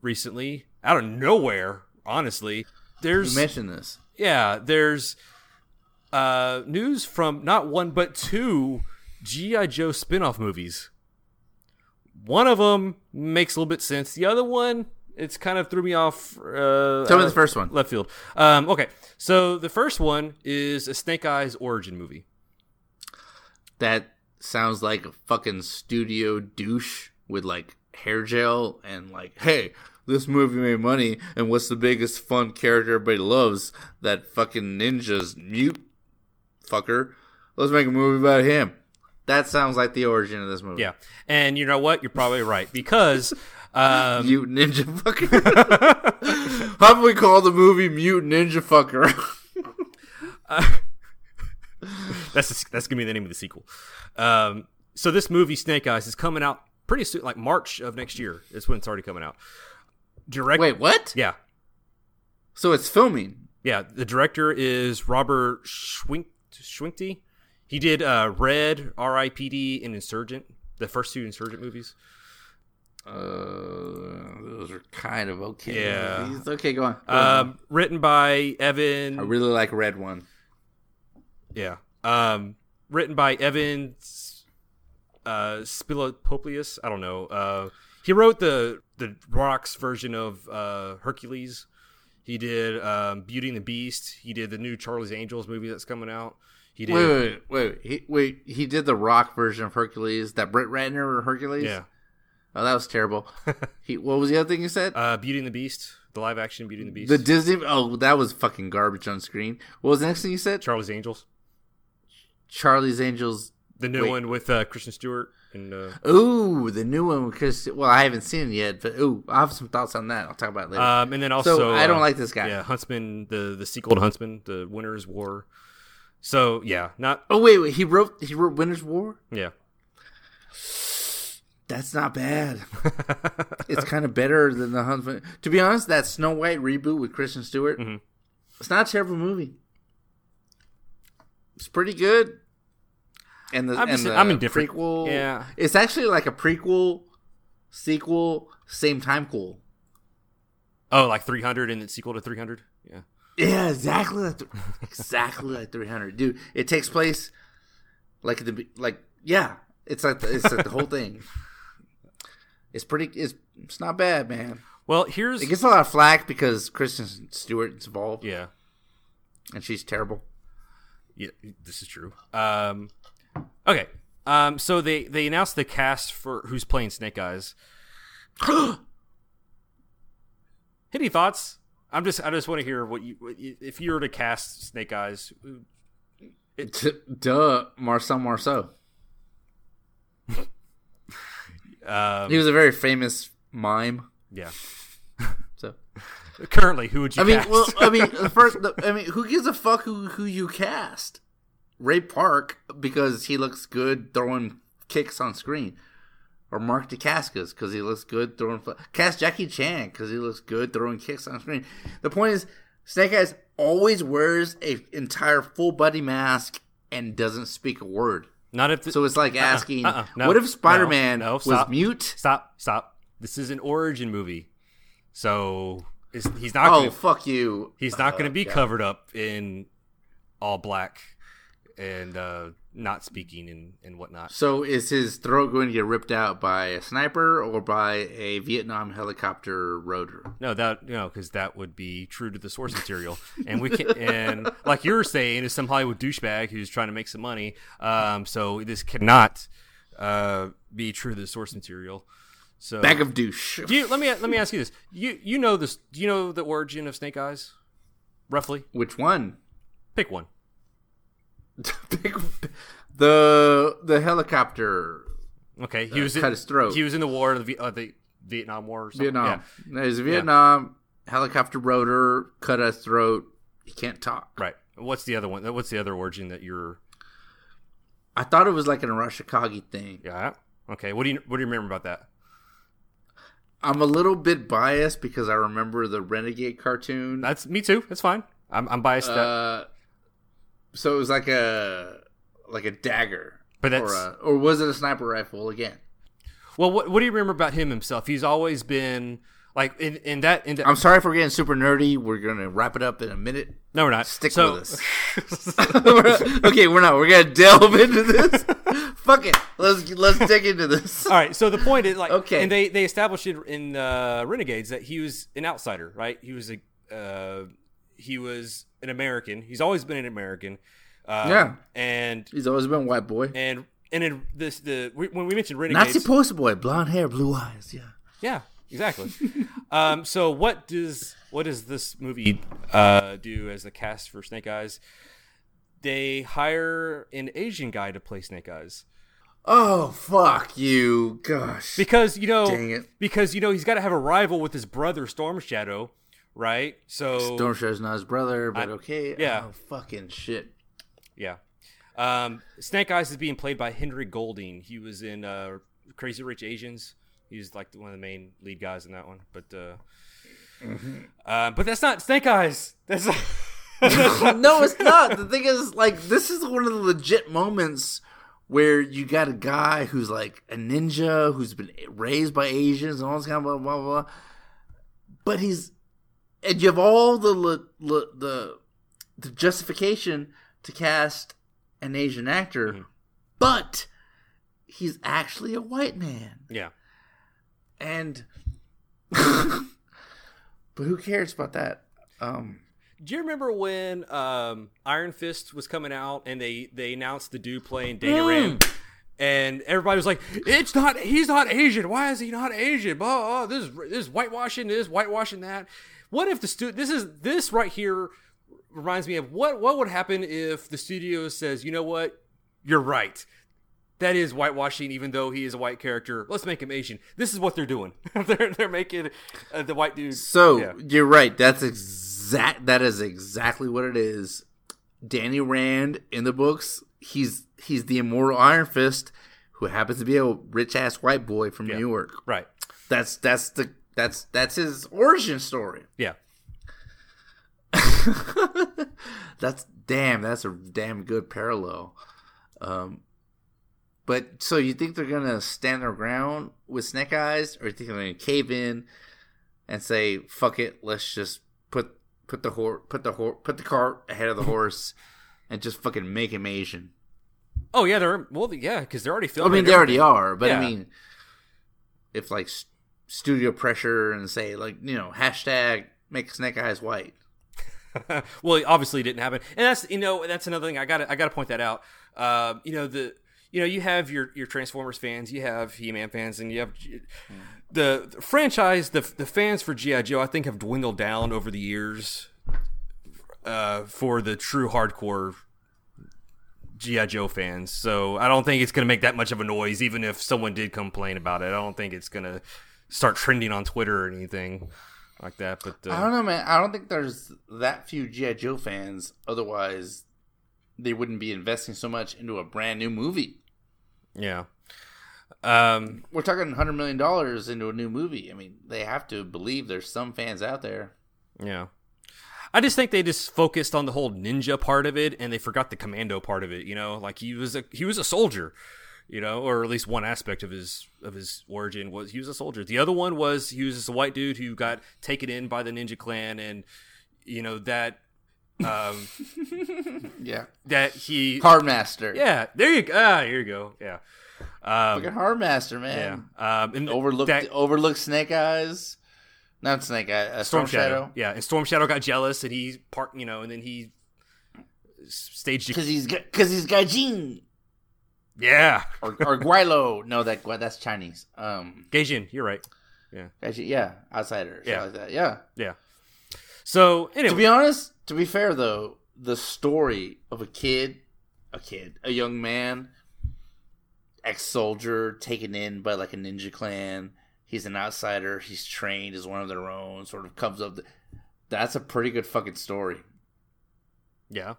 recently out of nowhere. Honestly, You there's mentioned this. yeah, there's uh, news from not one but two GI Joe spin-off movies. One of them makes a little bit sense. The other one, it's kind of threw me off. Uh, Tell me the first one. left field. Um, okay, so the first one is a Snake Eyes origin movie. That sounds like a fucking studio douche with like hair gel and like, hey, this movie made money, and what's the biggest fun character everybody loves? That fucking ninja's mute fucker. Let's make a movie about him. That sounds like the origin of this movie. Yeah, and you know what? You're probably right because um, Mutant Ninja Fucker. How about we call the movie Mute Ninja Fucker? that's that's gonna be the name of the sequel. Um, so this movie Snake Eyes is coming out pretty soon, like March of next year. Is when it's already coming out. Direct. Wait, what? Yeah, So it's filming. yeah. The director is Robert Schwink Schwinkty. He did uh, Red, R.I.P.D. and Insurgent, the first two Insurgent movies. Uh, those are kind of okay. Yeah. movies. Okay, go on. Go on. Um, written by Evan. I really like Red One. Yeah. Um, written by Evan uh, Spilopoulos. I don't know. Uh, he wrote the the Rocks version of uh, Hercules. He did um, Beauty and the Beast. He did the new Charlie's Angels movie that's coming out. He did. Wait, wait, wait. He, wait, he did the Rock version of Hercules. That Brett Ratner or Hercules. Yeah. Oh, that was terrible. he, what was the other thing you said? Uh, Beauty and the Beast. The live action Beauty and the Beast. the Disney. Oh, that was fucking garbage on screen. What was the next thing you said? Charlie's Angels. Charlie's Angels The new Wait. one with uh, Kristen Stewart and uh, Ooh, the new one because well, I haven't seen it yet, but ooh, I have some thoughts on that. I'll talk about it later. um, and then also so I don't uh, like this guy. Yeah, Huntsman, the the sequel to Huntsman, the Winter's War. So yeah, not Oh wait, wait, he wrote he wrote Winter's War. yeah. That's not bad. it's kind of better than the Huntsman. To be honest, that Snow White reboot with Kristen Stewart, Mhm. it's not a terrible movie. It's pretty good. And the I'm and just- the I'm indifferent. prequel, Yeah. it's actually like a prequel, sequel, same time cool. Oh, like 300 and then sequel to 300. Yeah. Yeah, exactly like th- exactly like 300, dude. It takes place like the like yeah, it's like the, it's like the whole thing. It's pretty. It's it's not bad, man. Well, here's It gets a lot of flack because Kristen Stewart's involved, yeah. and she's terrible. Yeah, this is true. Um, okay. Um, so they they announced the cast for who's playing Snake Eyes. Any thoughts? I'm just I just want to hear what you if you were to cast Snake Eyes. T- duh, Marcel Marceau. Um, He was a very famous mime. yeah. So Currently, who would you I mean, cast? well, I mean, the first. The, I mean, who gives a fuck who who you cast? Ray Park because he looks good throwing kicks on screen, or Mark Dacascos because he looks good throwing. Cast Jackie Chan because he looks good throwing kicks on screen. The point is, Snake Eyes always wears a entire full body mask and doesn't speak a word. Not if the, So it's like uh-uh. asking, uh-uh, no, what if Spider Man no, no, was mute? stop stop. This is an origin movie, so is, he's not. Oh, gonna, fuck you! he's not going to oh, be God. covered up in all black and uh, not speaking and, and whatnot. So is his throat going to get ripped out by a sniper or by a Vietnam helicopter rotor? No, that no, because that would be true to the source material, and we can and like you're saying, is some Hollywood douchebag who's trying to make some money. Um, so this cannot uh, be true to the source material. So Bag of douche. do you, let me let me ask you this: you you know this? Do you know the origin of Snake Eyes, roughly? Which one? Pick one. Big- the the helicopter Okay, he Uh, was in, cut his throat. He was in the war, the, uh, the Vietnam War, or something. Vietnam. Yeah, There's Vietnam helicopter rotor cut his throat. He can't talk. right. What's the other one? What's the other origin that you're? I thought it was like an Arashikage thing. Yeah. Okay. What do you What do you remember about that? I'm a little bit biased because I remember the Renegade cartoon. That's me too. That's fine. I'm, I'm biased. that, uh, so it was like a like a dagger, but that's or a, or was it a sniper rifle again? well. What, what do you remember about him himself? He's always been like in, in that. In that I'm sorry for getting super nerdy. We're gonna wrap it up in a minute. no, we're not. Stick so, with us. okay, we're not. We're gonna delve into this. Fuck it. Let's let's dig into this. all right. So the point is like Okay. and they they established it in uh, Renegades that he was an outsider, right? He was a uh, he was an American. He's always been an American. Um, Yeah. And He's always been a white boy. and and in this the we- when we mentioned Renegades, Nazi poster boy, blonde hair, blue eyes. Yeah. Yeah, exactly. um, so what does what does this movie uh, do as the cast for Snake Eyes? They hire an Asian guy to play Snake Eyes Oh fuck you, gosh. because you know because you know he's got to have a rival with his brother Storm Shadow, right? So Storm Shadow's not his brother, but I- okay. yeah. Oh, fucking shit. yeah. Um, Snake Eyes is being played by Henry Golding. He was in uh, Crazy Rich Asians. He's like one of the main lead guys in that one. But uh, Mm-hmm. uh, but that's not Snake Eyes. That's not. no, it's not. The thing is, like, this is one of the legit moments where you got a guy who's like a ninja who's been raised by Asians and all this kind of blah blah blah. But he's and you have all the le, le, the the justification to cast an Asian actor, Mhm. but he's actually a white man, yeah. and but who cares about that? Um, Do you remember when um, Iron Fist was coming out and they they announced the dude playing Danny Rand, and everybody was like, "It's not. He's not Asian. Why is he not Asian? Blah, blah, this is this is whitewashing. This whitewashing that. What if the stu- This is this right here reminds me of what what would happen if the studio says, you know what, you're right. that is whitewashing. Even though he is a white character, let's make him Asian. This is what they're doing. they're they're making uh, the white dude. So Yeah. you're right. That's exact. That is exactly what it is. Danny Rand in the books. He's he's the immortal Iron Fist, who happens to be a rich ass white boy from Yeah. New York. right. That's that's the that's that's his origin story. Yeah. That's damn. That's a damn good parallel. Um, but so you think they're gonna stand their ground with Snake Eyes, or you think they're gonna cave in and say, "Fuck it, let's just put put the horse put the horse put the cart ahead of the horse and just fucking make him Asian." Oh yeah, they're well, yeah, because they're already I mean, they already are, but Yeah. I mean, if like studio pressure and say like you know hashtag make Snake Eyes white. well, it obviously didn't happen, and that's you know that's another thing I got to I got to point that out. Um, you know the you know you have your your Transformers fans, you have He Man fans, and you have the, the franchise. The the fans for GI Joe, I think, have dwindled down over the years. Uh, for the true hardcore GI Joe fans, so I don't think it's going to make that much of a noise, even if someone did complain about it. I don't think it's going to start trending on Twitter or anything like that. But uh, I don't know, man. I don't think there's that few GI Joe fans. Otherwise, they wouldn't be investing so much into a brand new movie. yeah. Um, We're talking hundred million dollars into a new movie. I mean, they have to believe there's some fans out there. Yeah. I just think they just focused on the whole ninja part of it and they forgot the commando part of it, you know? Like he was a he was a soldier, you know, or at least one aspect of his of his origin was he was a soldier. The other one was he was just a white dude who got taken in by the ninja clan and you know that um Yeah, that he Hardmaster. Yeah, there you go. Ah, here you go. Yeah. Um Fucking Hardmaster, yeah. man. Um and Overlooked, that- overlooked Snake Eyes. Not Snake Eyes. Uh, Storm, Shadow. Yeah, and Storm Shadow got jealous and he part, you know, and then he staged Because he's because got Gaijin Yeah. or or Gweilo. No, that that's Chinese. Um, Gaijin, you're right. Gaijin, yeah, outsider. Yeah. Yeah, like that. Yeah. Yeah. So To be honest, to be fair though, the story of a kid, a kid, a young man, ex-soldier taken in by like a ninja clan. He's an outsider. He's trained as one of their own. Sort of comes up. That's a pretty good fucking story. yeah,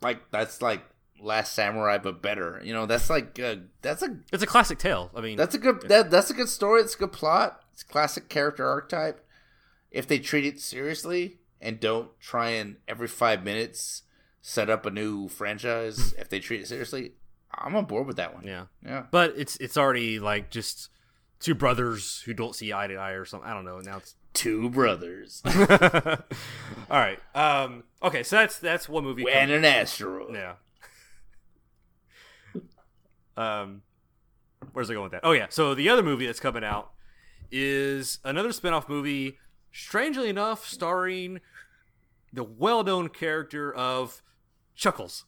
Like that's like Last Samurai, but better. You know, that's like uh, that's a it's a classic tale. I mean, that's a good that that's a good story. It's a good plot. It's a classic character archetype. If they treat it seriously and don't try and every five minutes set up a new franchise, if they treat it seriously, I'm on board with that one. yeah, Yeah. but it's it's already like just two brothers who don't see eye to eye or something. I don't know. Now it's Two brothers all right. Um, okay, so that's that's one movie. and an asteroid. Yeah. Um, where's I going with that? Oh yeah. So the other movie that's coming out is another spin-off movie, strangely enough, starring the well-known character of Chuckles.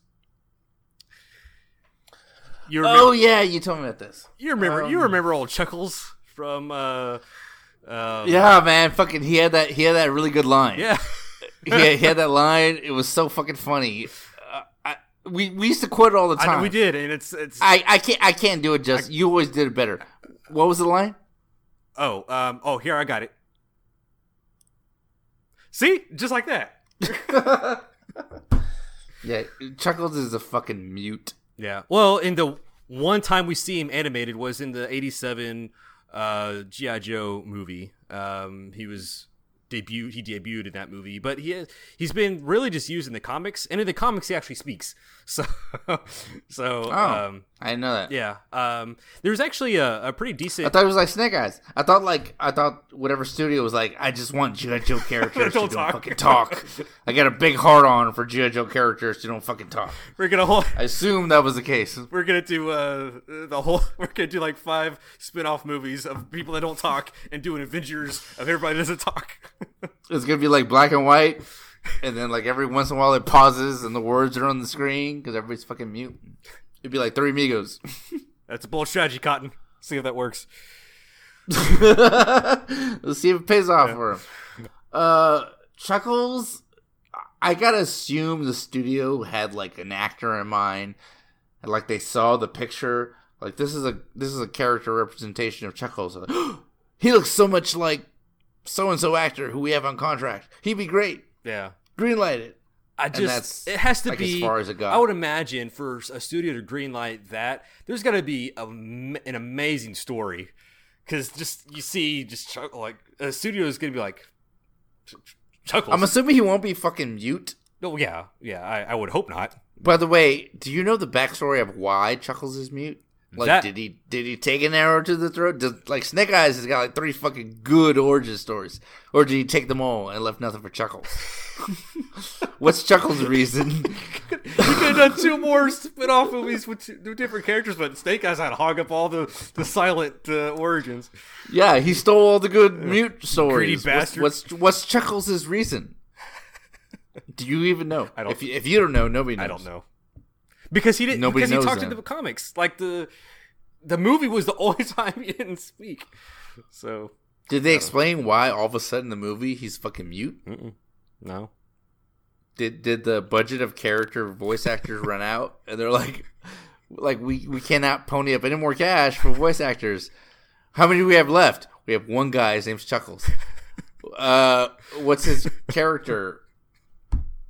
You remember, Oh yeah, you told me about this. you remember you um, remember old Chuckles from uh um, Yeah, man. Fucking, he had that. He had that really good line. yeah he, had, he had that line. It was so fucking funny. I, we we used to quote it all the I time. know we did and it's it's I, I can't I can't do it. Just you always did it better. What was the line? oh um oh here I got it see just like that Yeah, Chuckles is a fucking mute. Yeah. Well, in the one time we see him animated was in the '87 uh, GI Joe movie. Um, he was debuted. He debuted in that movie, but he he's been really just used in the comics, and in the comics he actually speaks. So, so Oh, um, I didn't know that. yeah. Um, there's actually a, a pretty I thought it was like Snake Eyes. I thought like I thought whatever studio was like. I just want GI Joe characters Don't to talk. don't fucking talk. I got a big heart on for GI Joe characters to don't fucking talk. we're gonna hold. I assume that was the case. We're gonna do uh, the whole. We're gonna do like five spin-off movies of people that don't talk, and do an Avengers of everybody that doesn't talk. It's gonna be like black and white, and then like every once in a while it pauses and the words are on the screen because everybody's fucking mute. It'd be like Three Amigos. That's a bold strategy, Cotton. See if that works. Let's see if it pays off for him. Uh, Chuckles, I gotta assume the studio had like an actor in mind, and like they saw the picture, like this is a this is a character representation of Chuckles. Like, he looks so much like so and so actor who we have on contract. He'd be great. Yeah. Greenlight it. I just it has to like, be as far as it goes. I would imagine for a studio to greenlight that, there's got to be a, an amazing story because just you see just like a studio is gonna be like Ch- Ch- Chuckles. I'm assuming he won't be fucking mute. oh yeah, yeah. I, I would hope not. By the way, do you know the backstory of why Chuckles is mute? Like, That- did he did he take an arrow to the throat? Does, like Snake Eyes has got like three fucking good origin stories, or did he take them all and left nothing for Chuckles? What's Chuckles' reason? you could have done two more spin-off movies with two, different characters, but Snake Eyes had to hog up all the the silent uh, origins. yeah, he stole all the good mute stories. What's-. What's, what's Chuckles' reason? Do you even know? I don't- If you, if you don't know, nobody knows. I don't know because he didn't. Nobody because he talked that. in the comics. Like the the movie was the only time he didn't speak. So Did they explain why all of a sudden the movie he's fucking mute? no. did did the budget of character voice actors run out and they're like like we we cannot pony up any more cash for voice actors how many do we have left we have one guy his name's chuckles uh what's his character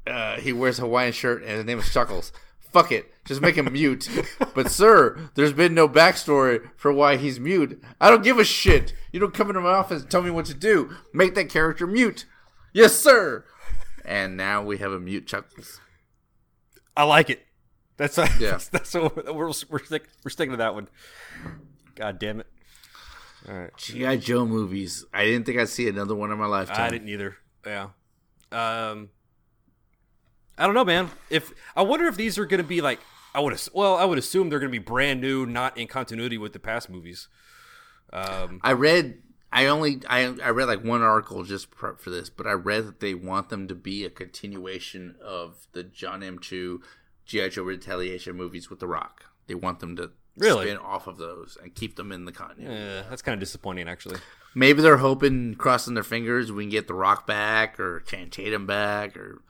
uh he wears a hawaiian shirt and his name is chuckles fuck it just make him mute but sir there's been no backstory for why he's mute i don't give a shit you don't come into my office and tell me what to do make that character mute yes sir and now we have a mute chuckles I like it. That's Yeah. that's, that's what we're we're, stick, we're sticking to that one. God damn it! All right, gi joe movies i didn't think i'd see another one in my lifetime I didn't either. Yeah. Um, I don't know, man. If I wonder if these are going to be like I would well, I would assume they're going to be brand new, not in continuity with the past movies. Um, I read. I only I I read like one article just for for this, but I read that they want them to be a continuation of the John M. Chu GI Joe Retaliation movies with The Rock. They want them to Really? spin off of those and keep them in the continuity. eh, that's kind of disappointing, actually. Maybe they're hoping, crossing their fingers, we can get The Rock back or Channing Tatum back, or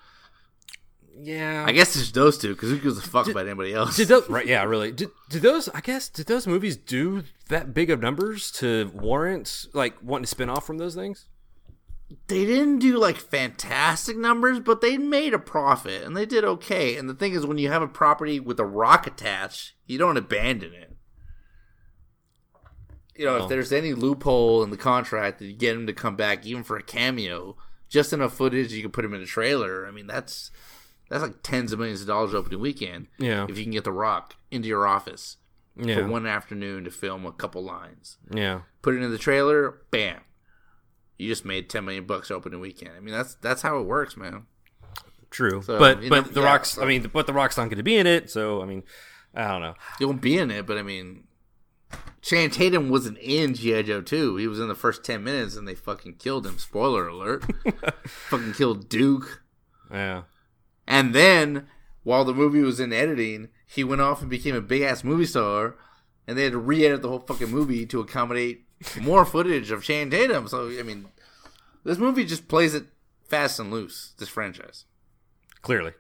Yeah, I guess it's those two because who gives a fuck about anybody else? Did those, right? Yeah, really. Did, did those? I guess did those movies do that big of numbers to warrant like wanting to spin off from those things? they didn't do like fantastic numbers, but they made a profit and they did okay. And the thing is, when you have a property with a rock attached, you don't abandon it. You know, No. if oh. there's any loophole in the contract that you get him to come back, even for a cameo, just enough footage you can put him in a trailer. I mean, that's that's like tens of millions of dollars opening weekend. Yeah. if you can get the Rock into your office Yeah, for one afternoon to film a couple lines yeah, put it in the trailer, bam. You just made ten million bucks opening weekend. I mean, that's that's how it works, man. true. So, but but know, the yeah, rocks. so- I mean, but the rock's not going to be in it. So I mean, I don't know. You won't be in it, but I mean, Channing Tatum wasn't in GI Joe two. He was in the first ten minutes, and they fucking killed him. Spoiler alert! fucking killed Duke. Yeah, And then, while the movie was in editing, he went off and became a big ass movie star, and they had to re-edit the whole fucking movie to accommodate more footage of Channing Tatum. So I mean, this movie just plays it fast and loose. This franchise. clearly.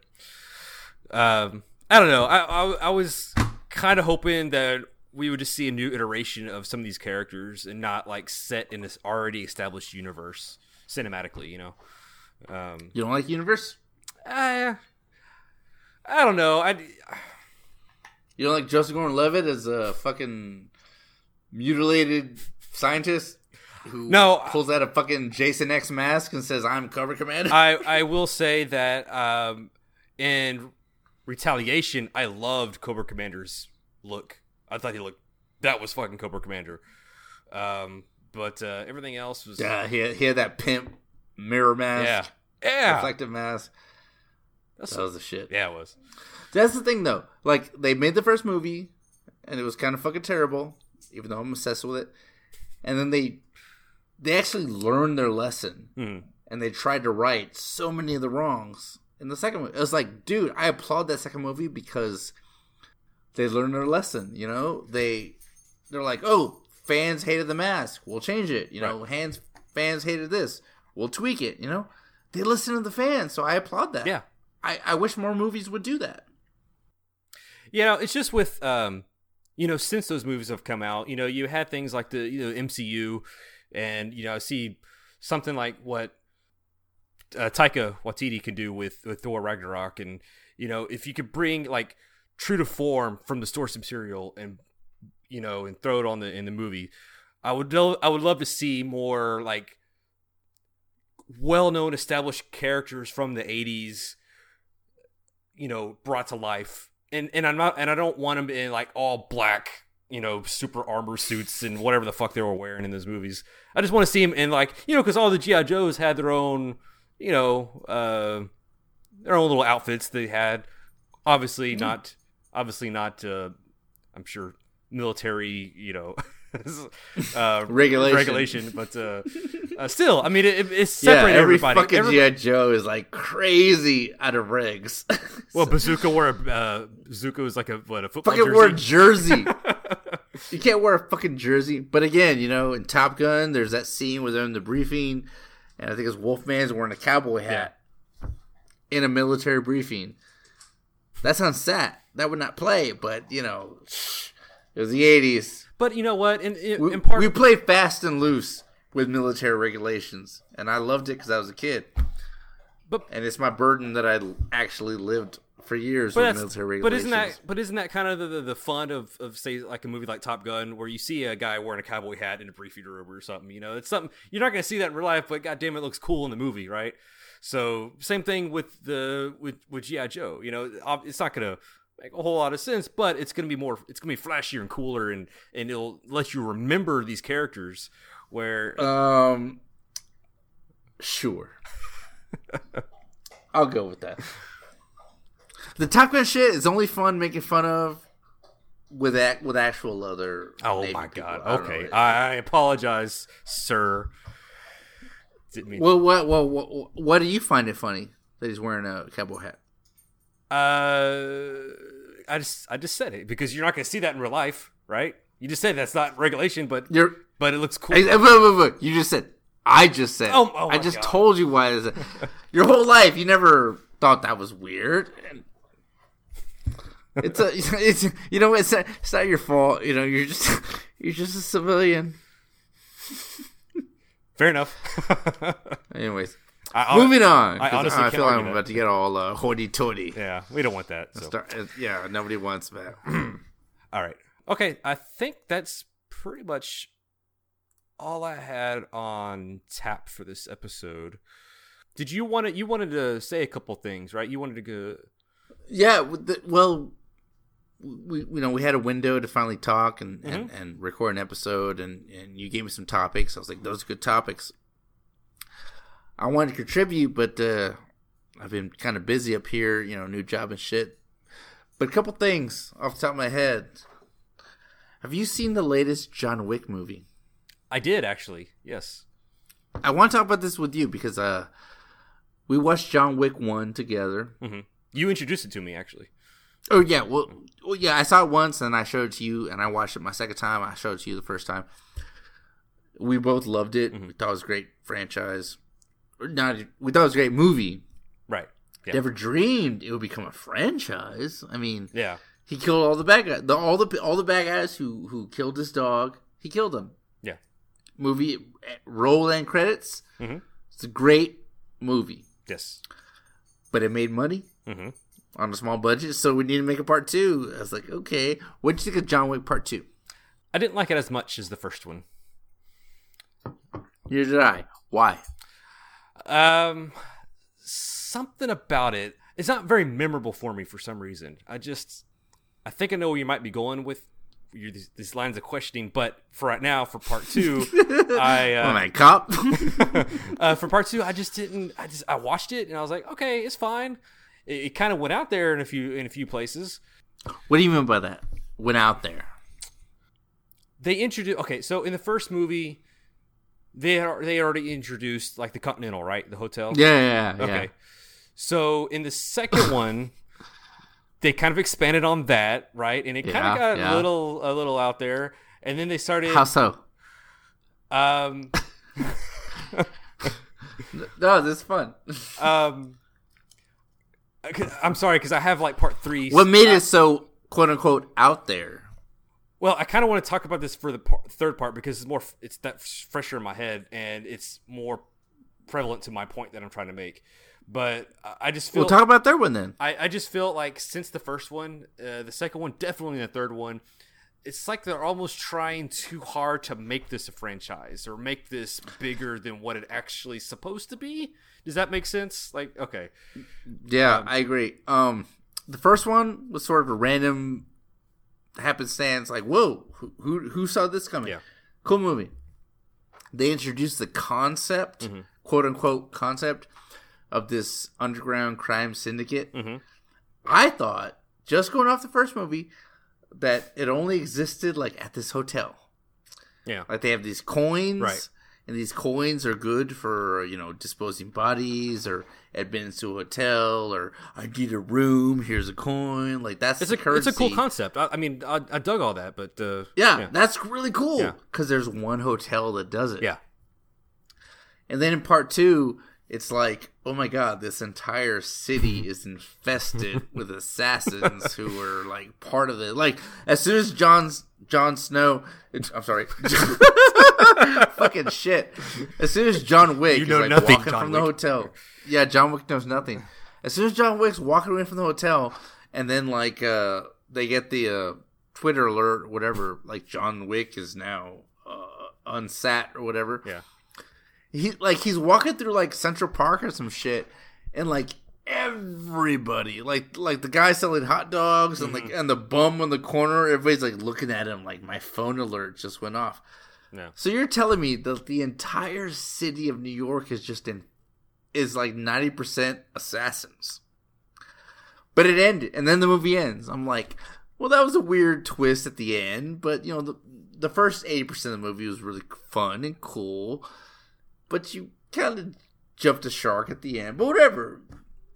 Um, I don't know. I I, I was kind of hoping that we would just see a new iteration of some of these characters and not like set in this already established universe cinematically. You know. Um, You don't like Universe? I, I don't know. I You don't like Joseph Gordon-Levitt as a fucking mutilated scientist who No, pulls out a fucking Jason X mask and says, "I'm Cobra Commander." I I will say that um, in retaliation, I loved Cobra Commander's look. I thought he looked that was fucking Cobra Commander. Um, but uh, everything else was yeah, he had, he had that pimp mirror mask, yeah, yeah. reflective mask. That's, That was the shit. yeah, it was. That's the thing, though. Like they made the first movie, and it was kind of fucking terrible. Even though I'm obsessed with it, and then they they actually learned their lesson, Hmm. and they tried to right so many of the wrongs in the second one. It was like, dude, I applaud that second movie because they learned their lesson. You know, they they're like, oh, fans hated the mask, we'll change it. You know, hands fans hated this, we'll tweak it. You know, they listen to the fans, so I applaud that. Yeah, I, I wish more movies would do that. You know, it's just with um, you know, since those movies have come out, you know, you had things like the you know MCU, and you know, I see something like what uh, Taika Waititi can do with with Thor Ragnarok, and you know, if you could bring like true to form from the source material and you know and throw it on the in the movie, I would lo- I would love to see more like well known established characters from the '80s, you know, brought to life. And and I'm not and I don't want them in like all black, you know, super armor suits and whatever the fuck they were wearing in those movies. I just want to see them in like you know because all the GI Joes had their own you know uh, their own little outfits they had. Obviously not obviously not. Uh, I'm sure military, you know. uh, Regulation. regulation, but uh, uh, still, I mean, it, it's Yeah, every everybody. fucking GI Joe is like crazy out of regs. well, Bazooka wore a uh, Bazooka was like a what a football fucking jersey. wear a jersey. you can't wear a fucking jersey. But again, you know, in Top Gun, there's that scene where they're in the briefing, and I think it's Wolfman's wearing a cowboy hat in a military briefing. That sounds sad. That would not play, but you know, it was the '80s. But you know what? In, in, We, in part, we played fast and loose with military regulations, and I loved it because I was a kid. But- and it's my burden that I actually lived for years but, with military but isn't that but isn't that kind of the, the, the fun of, of say like a movie like Top Gun where you see a guy wearing a cowboy hat and a briefing room or something? You know, it's something you're not going to see that in real life, but goddamn, it looks cool in the movie, right? So same thing with the with with GI Joe. You know, it's not going to make a whole lot of sense, but it's going to be more. It's going to be flashier and cooler, and and it'll let you remember these characters. Where Um, sure. I'll go with that. The Top Gun shit is only fun making fun of with act with actual other. oh my people. god, I don't okay, know. I, I apologize, sir. Didn't mean. well, what, what, what, what do you find it funny that he's wearing a cowboy hat? Uh, I just I just said it because you're not going to see that in real life, right? You just said that's not regulation, but You're. but it looks cool. Wait, wait, wait. You just said. I just said. Oh, oh I just God. told you why. Is it, your whole life, you never thought that was weird. And it's a. It's you know. It's not, it's not your fault. You know. You're just. You're just a civilian. Fair enough. Anyways, I, moving on. I honestly I feel like I'm that. about to get all uh, hoity-toity. Yeah, we don't want that. So. Start, uh, yeah, nobody wants that. All right. Okay, I think that's pretty much all I had on tap for this episode. Did you want to? You wanted to say a couple things, right? You wanted to go. Yeah, the- well, we you know we had a window to finally talk and, and, Mm-hmm. and record an episode, and and you gave me some topics. I was like, those are good topics. I wanted to contribute, but uh, I've been kind of busy up here, you know, new job and shit. But a couple things off the top of my head. Have you seen the latest John Wick movie? I did actually. Yes. I want to talk about this with you because uh, we watched John Wick one together. hmm You introduced it to me actually. Oh yeah, well, well, yeah. I saw it once, and I showed it to you, and I watched it my second time. I showed it to you the first time. We both loved it. We thought it was a great franchise. Not, we thought it was a great movie. Right. Yeah. Never dreamed it would become a franchise. I mean, yeah. he killed all the bad guys. The, all the all the bad guys who who killed his dog. He killed them. Yeah. Movie roll and credits. Mhm. It's a great movie, Yes. but it made money. hmm on a small budget, so we need to make a part two. I was like, okay, what do you think of John Wick Part Two? I didn't like it as much as the first one. Neither did I. Why? Um, something about it. It's not very memorable for me for some reason. I just, I think I know where you might be going with your, these, these lines of questioning. But for right now, for part two, I uh, cop? uh, for part two, I just didn't. I just I watched it and I was like, okay, it's fine. It, it kind of went out there in a few in a few places. what do you mean by that? Went out there. They introduced okay, so in the first movie, they had, they already introduced like the Continental, right? The hotel. Yeah, yeah, yeah. Okay. So in the second one, they kind of expanded on that, right? And it kind of got yeah. a little a little out there. And then they started How so? um No, this is fun. um I'm sorry cuz I have like part 3 What made it so quote unquote out there. Well, I kind of want to talk about this for the par- third part because it's more it's that f- fresher in my head and it's more prevalent to my point that I'm trying to make. But I- just feel We'll talk about third one then. I, I just feel like since the first one, uh, the second one, definitely the third one, it's like they're almost trying too hard to make this a franchise or make this bigger than what it actually supposed to be. Does that make sense? Like, okay, Yeah, I agree. Um, the first one was sort of a random happenstance. Like, whoa, who who, who saw this coming? Yeah. Cool movie. They introduced the concept, Mm-hmm. quote unquote concept, of this underground crime syndicate. Mhm. I thought, just going off the first movie, that it only existed like at this hotel. yeah, Like they have these coins, Right. And these coins are good for you know disposing bodies or admittance to a hotel or I need a room. Here's a coin. Like that's it's a it's a cool concept. I, I mean, I, I dug all that, but uh, Yeah, that's really cool Yeah. because there's one hotel that does it. yeah, And then in part two, it's like, oh my god, this entire city is infested with assassins who are like part of it. Like as soon as John's Jon Snow, I'm sorry, fucking shit. As soon as John Wick You is like nothing, walking John from the hotel, yeah, John Wick knows nothing. As soon as John Wick's walking away from the hotel, and then like uh they get the uh Twitter alert, whatever, like John Wick is now uh, unsat or whatever yeah. he like he's walking through like Central Park or some shit, and like everybody, like like the guy selling hot dogs and like and the bum on the corner, everybody's like looking at him. Like my phone alert just went off. No. So you're telling me that the entire city of New York is just in is like ninety percent assassins. But it ended, and then the movie ends. I'm like, well, that was a weird twist at the end, but you know, the the first eighty percent of the movie was really fun and cool, but you kind of jumped a shark at the end. But whatever.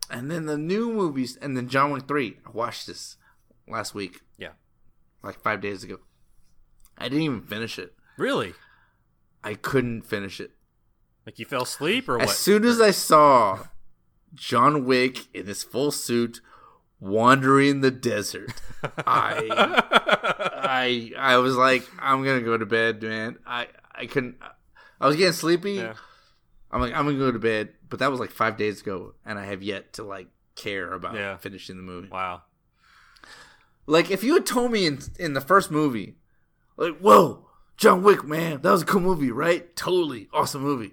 And then the new movies, and then John Wick three. I watched this last week, Yeah. like five days ago. I didn't even finish it. Really? I couldn't finish it. Like you fell asleep or As soon as I saw John Wick in his full suit wandering the desert, I I I was like, I'm gonna go to bed, man. I I couldn't. I was getting sleepy. Yeah. I'm like, I'm gonna go to bed. But that was like five days ago, and I have yet to like care about Yeah. finishing the movie. Wow. Like, if you had told me in in the first movie, like, whoa, John Wick, man, that was a cool movie, right? Totally awesome movie.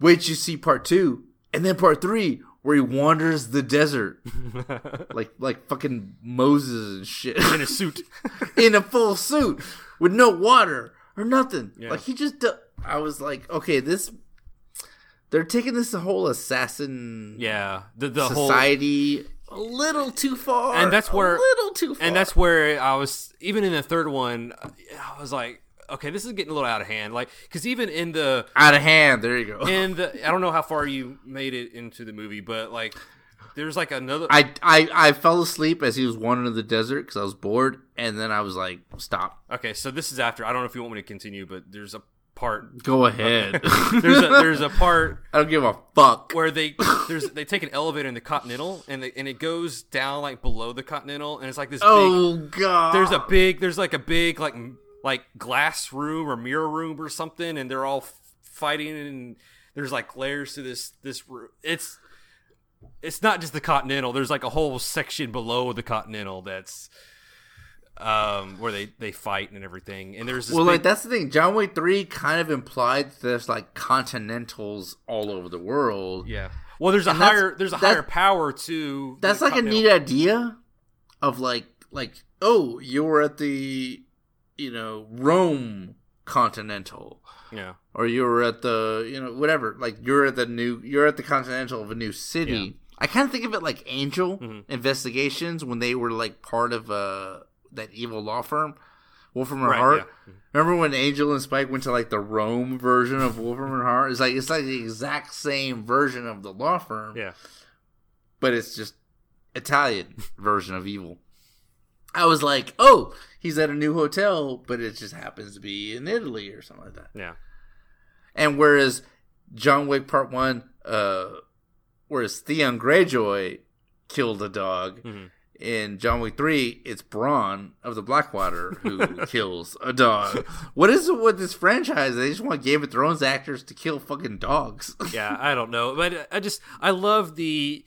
Wait, till you see part two, and then part three, where he wanders the desert like like fucking Moses and shit In a suit. in a full suit with no water or nothing. Yeah. Like he just, I was like, okay, this. They're taking this whole assassin yeah. The the whole society a little too far, And that's where- a little too far, and that's where I was even in the third one. I was like, okay, this is getting a little out of hand. Like, because even in the out of hand. There you go. in the I don't know how far you made it into the movie, but like there's like another. I, I I fell asleep as he was wandering in the desert because I was bored, and then I was like, "Stop, okay, so this is after. I don't know if you want me to continue, but there's a part. go ahead." There's a there's a part I don't give a fuck. where they there's they take an elevator in the Continental and they, and it goes down like below the Continental and it's like this big Oh god, there's a big there's like a big like like glass room or mirror room or something and they're all f- fighting and there's like layers to this this room it's it's not just the continental there's like a whole section below the continental that's um where they they fight and everything and there's this well, big, like that's the thing. John Wick three kind of implied there's like continentals all over the world. yeah well there's a And that's- higher there's a higher power to That's like a neat idea of like like oh you were at the you know Rome Continental yeah or you were at the you know whatever like you're at the new you're at the Continental of a new city. Yeah. I kind of think of it like Angel Mhm. investigations when they were like part of uh that evil law firm. Wolfram and Right, Hart. yeah. Remember when Angel and Spike went to like the Rome version of Wolfram and Hart? It's like it's like the exact same version of the law firm yeah but it's just Italian version of evil. I was like, oh, he's at a new hotel, but it just happens to be in Italy or something like that. yeah And whereas John Wick Part One, uh, whereas Theon Greyjoy killed a dog, Mhm. In John Wick Three, it's Bronn of the Blackwater who kills a dog. What is it with this franchise? They just want Game of Thrones actors to kill fucking dogs. yeah, I don't know, but I just I love the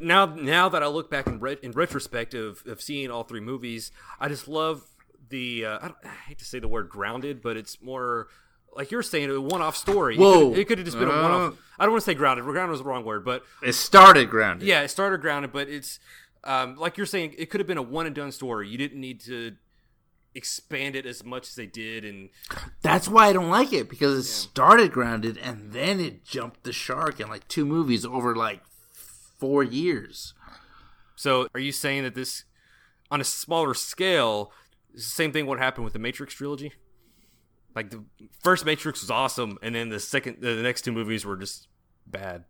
now now that I look back in re- in retrospective of seeing all three movies, I just love the uh, I, I, hate to say the word grounded, but it's more like you're saying a one-off story. Whoa, it could have just been uh, a one-off. I don't want to say grounded. Grounded was the wrong word, but it started grounded. Yeah, it started grounded, but it's um, like you're saying, it could have been a one and done story. You didn't need to expand it as much as they did, and that's why I don't like it because it yeah. started grounded and then it jumped the shark in like two movies over like four years. So, are you saying that this, on a smaller scale, the same thing would happen with the Matrix trilogy? Like the first Matrix was awesome, and then the second, the next two movies were just bad.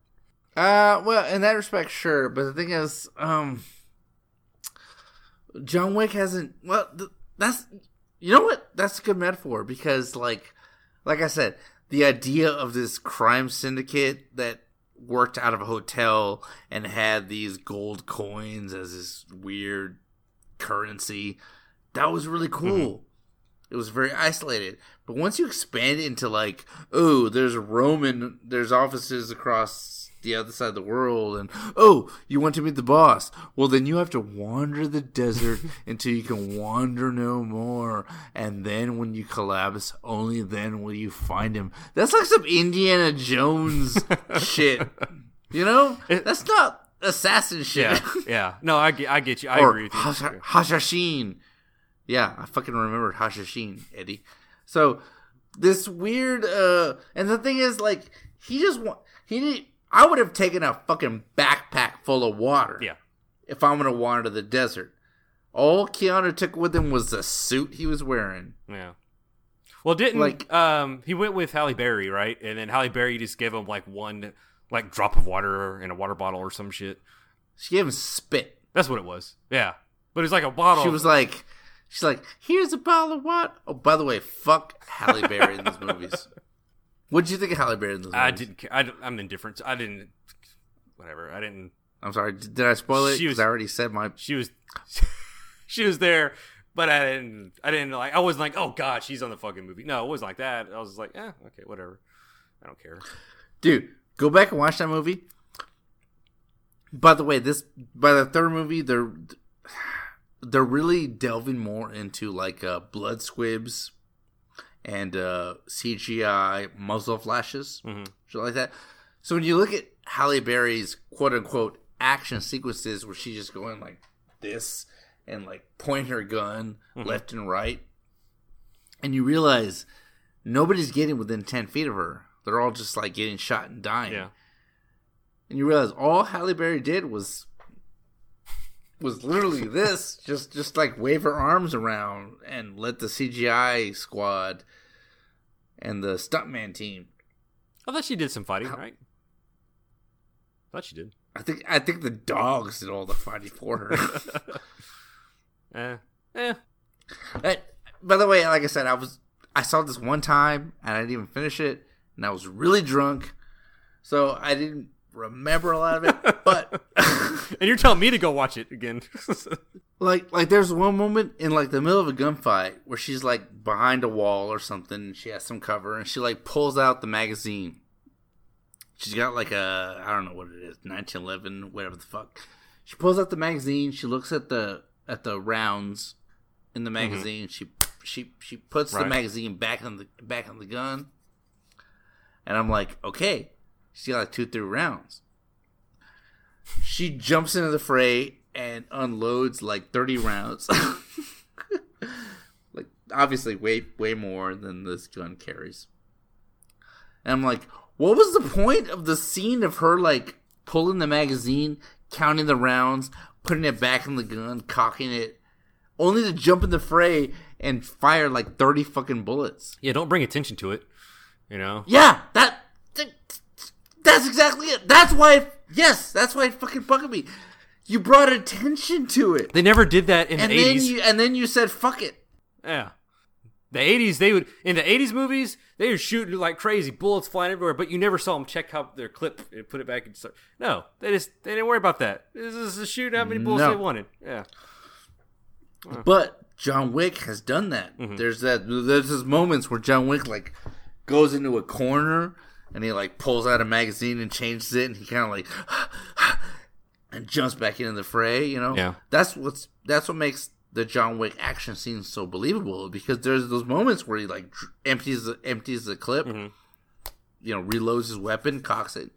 Uh, well, in that respect, sure. But the thing is, um, John Wick hasn't. Well, th- that's you know what? That's a good metaphor because, like, like I said, the idea of this crime syndicate that worked out of a hotel and had these gold coins as this weird currency. That was really cool. Mm-hmm. It was very isolated. But once you expand it into like, oh, there's Roman, there's offices across the other side of the world and oh you want to meet the boss. Well then you have to wander the desert until you can wander no more. And then when you collapse only then will you find him. That's like some indiana jones shit. You know? That's not assassin shit. yeah. Yeah no i get, I get you. I or agree with you. Hash- hashashin. Yeah i fucking remembered hashashin eddie. So this weird uh and the thing is like he just want he didn't I would have taken a fucking backpack full of water. Yeah. If I'm gonna wander the desert. All Keanu took with him was the suit he was wearing. Yeah. Well, didn't like um he went with Halle Berry, right? And then Halle Berry just gave him like one like drop of water in a water bottle or some shit. She gave him spit. That's what it was. Yeah. But it's like a bottle. She was like she's like, here's a bottle of water. Oh, by the way, fuck Halle Berry in these movies. What did you think of Halle Berry? I didn't. Care. I, am indifferent. I didn't. Whatever. I didn't. I'm sorry. Did I spoil it? Because I already said my. She was. she was there, but I didn't. I didn't like. I wasn't like, oh god, she's on the fucking movie. No, it wasn't like that. I was like, yeah, okay, whatever. I don't care. Dude, go back and watch that movie. By the way, this by the third movie, they're they're really delving more into like uh, blood squibs and uh, CGI muzzle flashes, mm-hmm. shit like that. So when you look at Halle Berry's quote unquote action sequences where she's just going like this and like point her gun mm-hmm. left and right, and you realize nobody's getting within ten feet of her. They're all just like getting shot and dying. Yeah. And you realize all Halle Berry did was was literally this just just like wave her arms around and let the CGI squad and the stuntman team. I thought she did some fighting, right? I thought she did. I think I think the dogs did all the fighting for her. eh, eh. By the way, like I said, I was I saw this one time and I didn't even finish it, and I was really drunk, so I didn't remember a lot of it. But and you're telling me to go watch it again. like like there's one moment in like the middle of a gunfight where she's like behind a wall or something and she has some cover and she like pulls out the magazine. She's got like a I don't know what it is, 1911, whatever the fuck. She pulls out the magazine, she looks at the at the rounds in the mm-hmm. magazine, mm-hmm. she she she puts right. the magazine back on the back on the gun. And I'm like, okay, she's got like two, three rounds. She jumps into the fray and unloads like 30 rounds. like obviously way way more than this gun carries. And I'm like, what was the point of the scene of her like pulling the magazine, counting the rounds, putting it back in the gun, cocking it, only to jump in the fray and fire like 30 fucking bullets? Yeah, don't bring attention to it, you know? Yeah, that that's exactly it. That's why it, yes, that's why it fucking bugged me. You brought attention to it. They never did that in and the then 80s. You, and then you said, fuck it. Yeah. The '80s, they would in the '80s movies, they were shooting like crazy, bullets flying everywhere, but you never saw them check out their clip and put it back and start. No, they just they didn't worry about that. This is a shoot how many bullets No. they wanted. Yeah, But John Wick has done that. Mm-hmm. There's that. There's those moments where John Wick like goes into a corner and he like pulls out a magazine and changes it, and he kind of like and jumps back into the fray. You know, Yeah. That's what's that's what makes the John Wick action scenes so believable because there's those moments where he like empties the, empties the clip, Mm-hmm. you know, reloads his weapon, cocks it,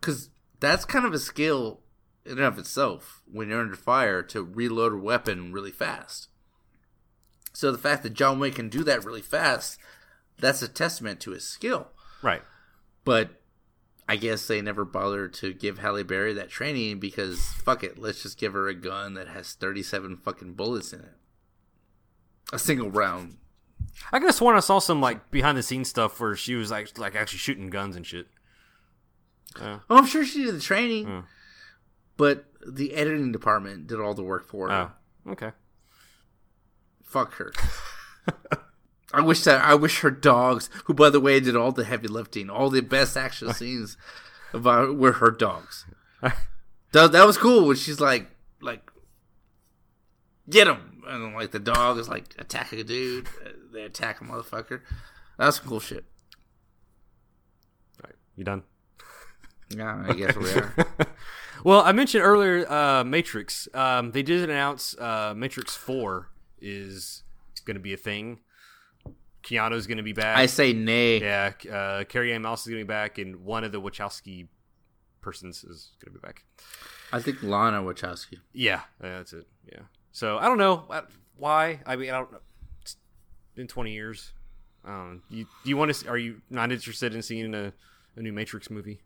because that's kind of a skill in and of itself when you're under fire to reload a weapon really fast. So the fact that John Wick can do that really fast, that's a testament to his skill. right. But I guess they never bothered to give Halle Berry that training because fuck it, let's just give her a gun that has 37 fucking bullets in it. A single round. I could have sworn I saw some like behind the scenes stuff where she was like like actually shooting guns and shit. Oh, I'm sure she did the training, but the editing department did all the work for her. Oh, okay. Fuck her. I wish that I wish her dogs, who by the way did all the heavy lifting, all the best action scenes about were her dogs. that, that was cool when she's like like get him and like the dog is like attacking a dude, they attack a motherfucker. That's some cool shit. Right. You done? Yeah, I guess we are. Well, I mentioned earlier uh, Matrix. Um, they did announce uh, Matrix Four is going to be a thing. Keanu's going to be back. I say nay. yeah, uh, Carrie Ann Moss is going to be back, and one of the Wachowski persons is going to be back. I think Lana Wachowski. Yeah, yeah, that's it. Yeah. So I don't know uh, why. I mean, I don't know. It's been twenty years. Um, you do you want to? Are you not interested in seeing a, a new Matrix movie?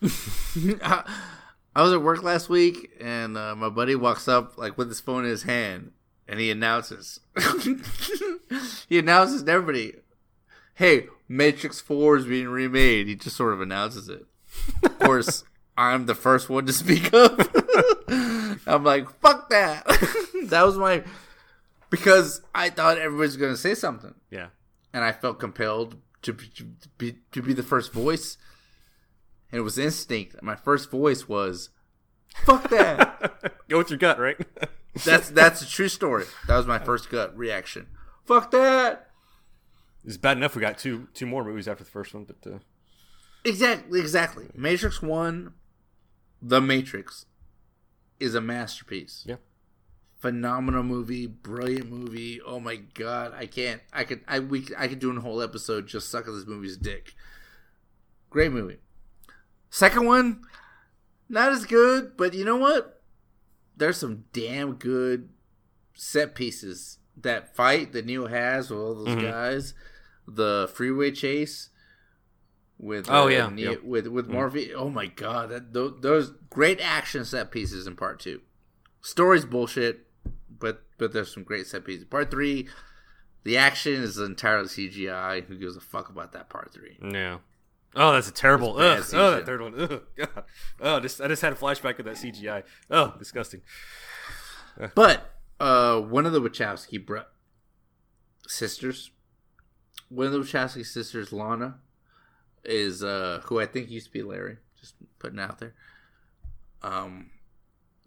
I was at work last week, and uh, my buddy walks up like with his phone in his hand, and he announces. he announces to everybody, "Hey, Matrix Four is being remade." He just sort of announces it. Of course, I'm the first one to speak up. I'm like, "Fuck that!" that was my because I thought everybody was going to say something, Yeah. and I felt compelled to be, to be to be the first voice. And it was instinct. My first voice was, "Fuck that." Go with your gut, right? That's that's a true story. That was my first gut reaction. Fuck that. it's bad enough we got two two more movies after the first one, but uh, Exactly, exactly. Matrix One, The Matrix, is a masterpiece. yeah. Phenomenal movie, brilliant movie. Oh my god, I can't. I could. I we. I could do a whole episode just sucking this movie's dick. Great movie. Second one, not as good, but you know what? There's some damn good set pieces. That fight that Neo has with all those Mhm. guys, the freeway chase with Oh, uh, yeah, yep. with with Morphe. Oh my god, that those, those great action set pieces in part two. Story's bullshit, but but there's some great set pieces. Part three, the action is entirely CGI. Who gives a fuck about that part three? Yeah. Oh, that's a terrible. Ugh, oh, that third one. Ugh, God. Oh, just, I just had a flashback of that CGI. Oh, disgusting. But uh, one of the Wachowski bro- sisters, one of the Wachowski sisters, Lana, is uh, who I think used to be Larry. Just putting out there. Um,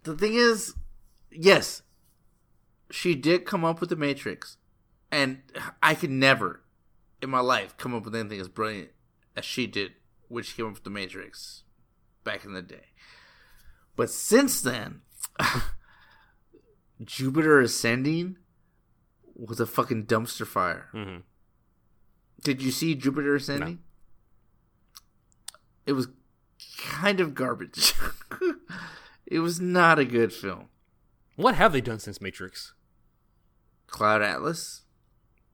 the thing is, yes, she did come up with the Matrix, and I could never, in my life, come up with anything as brilliant as she did when she came up with the Matrix back in the day. But since then. Jupiter Ascending was a fucking dumpster fire. hmm Did you see Jupiter Ascending? It was kind of garbage. it was not a good film. What have they done since Matrix? Cloud Atlas.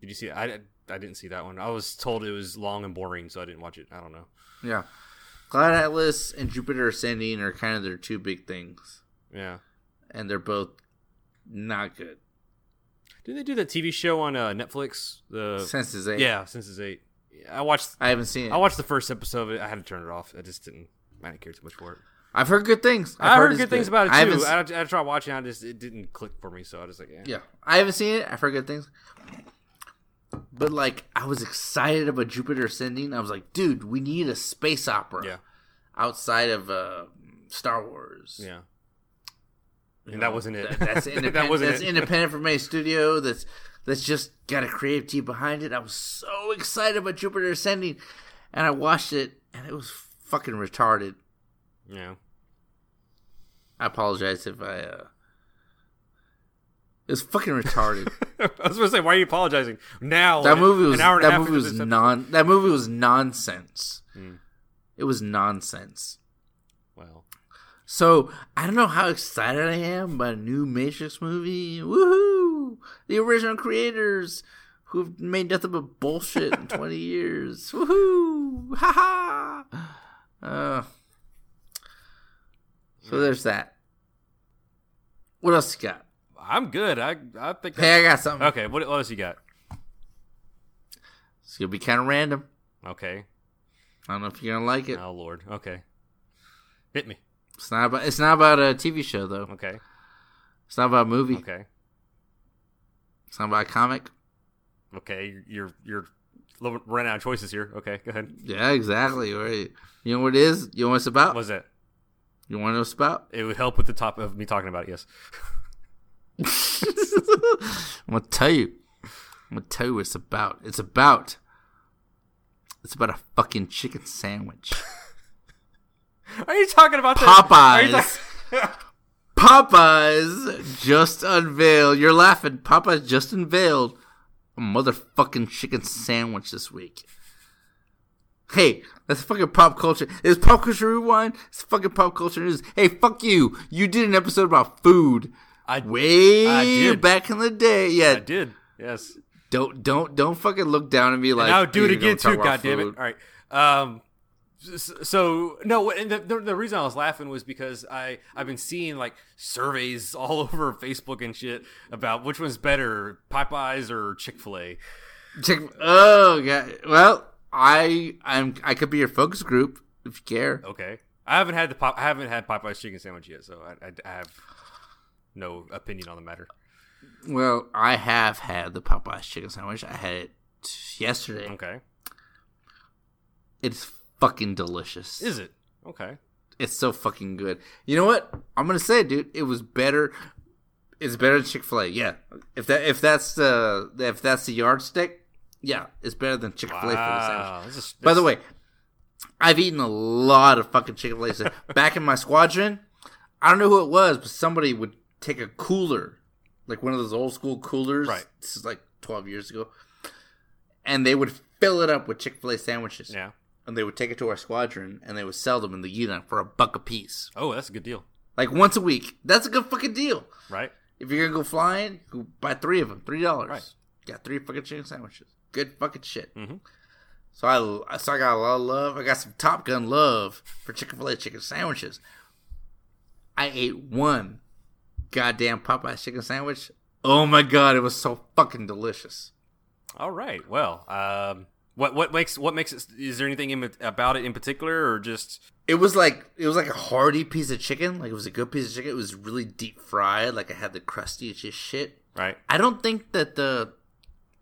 Did you see? I I didn't see that one. I was told it was long and boring, so I didn't watch it. I don't know. Yeah. Cloud Atlas and Jupiter Ascending are kind of their two big things. Yeah. And they're both not good. Did they do that TV show on uh, Netflix? The Sense8. yeah, Sense8. I watched. I haven't seen it. I watched the first episode of it. I had to turn it off. I just didn't. I didn't care too much for it. I've heard good things. I've i heard, it's good things about it I too. I, I tried watching. I just it didn't click for me. So I was like, yeah. Yeah, I haven't seen it. I've heard good things. But like I was excited about Jupiter Ascending. I was like, dude, we need a space opera Yeah. outside of uh, Star Wars. Yeah. You And that wasn't it. That, that's independent. That wasn't that's it. independent from a studio. That's that's just got a creative team behind it. I was so excited about Jupiter Ascending, and I watched it, and it was fucking retarded. Yeah. I apologize if I. uh It was fucking retarded. I was going to say, why are you apologizing now? that movie was an hour and that half movie was episode? non. That movie was nonsense. Hmm. It was nonsense. Well, So I don't know how excited I am about a new Matrix movie. Woohoo! The original creators who've made nothing but bullshit in twenty years. Woohoo! Ha ha! Uh, so there's that. What else you got? I'm good. I I think. Hey, I got something. Okay, what what else you got? It's gonna be kind of random. Okay. I don't know if you're gonna like it. Oh Lord. Okay. Hit me. It's not about. It's not about a TV show though. Okay. It's not about a movie. Okay. It's not about a comic. Okay. You're you're running out of choices here. Okay. Go ahead. Yeah, exactly. Right. You know what it is? You know what it's about? What was that? You want to know what it's about? It would help with the top of me talking about it. Yes. I'm gonna tell you. I'm gonna tell you what it's about. It's about. It's about a fucking chicken sandwich. Are you talking about the Popeyes. talk- Popeyes just unveiled. You're laughing. Popeyes just unveiled a motherfucking chicken sandwich this week. Hey, that's fucking pop culture. It's pop culture rewind. It's fucking pop culture news. Hey, fuck you. You did an episode about food I way I did. back in the day. Yeah, I did. Yes. don't don't don't fucking look down at me like. and I'll do it again too. God damn it! All right. Um. So no, and the, the, reason I was laughing was because I I've been seeing like surveys all over Facebook and shit about which one's better, Popeyes or Chick Fil A. Chick- Oh, God. Well, I I'm I could be your focus group if you care. Okay, I haven't had the pop. I haven't had Popeyes chicken sandwich yet, so I, I, I have no opinion on the matter. Well, I have had the Popeyes chicken sandwich. I had it yesterday. Okay, It's fucking delicious. is it okay? It's so fucking good. You know what? I'm gonna say, it, dude. It was better. It's better than Chick Fil A. Yeah. If that if that's the if that's the yardstick, yeah, it's better than Chick Fil A for the sandwich. Wow. Is, By the way, I've eaten a lot of fucking Chick Fil A. Back in my squadron, I don't know who it was, but somebody would take a cooler, like one of those old school coolers. Right. This is like 12 years ago, and they would fill it up with Chick Fil A sandwiches. yeah. And they would take it to our squadron, and they would sell them in the unit for a buck a piece, Oh, that's a good deal, like once a week. That's a good fucking deal. right? If you're gonna go flying, go buy three of them, three dollars. Right. Got three fucking chicken sandwiches. Good fucking shit. Mhm. So I, so I got a lot of love. I got some Top Gun love for Chick Fil A chicken sandwiches. I ate one goddamn Popeye's chicken sandwich. Oh my god, it was so fucking delicious. All right. Well, um, what what makes what makes it? Is there anything in, about it in particular, or just It was like it was like a hearty piece of chicken. Like it was a good piece of chicken. It was really deep fried. Like it had the crustiest shit. right? I don't think that the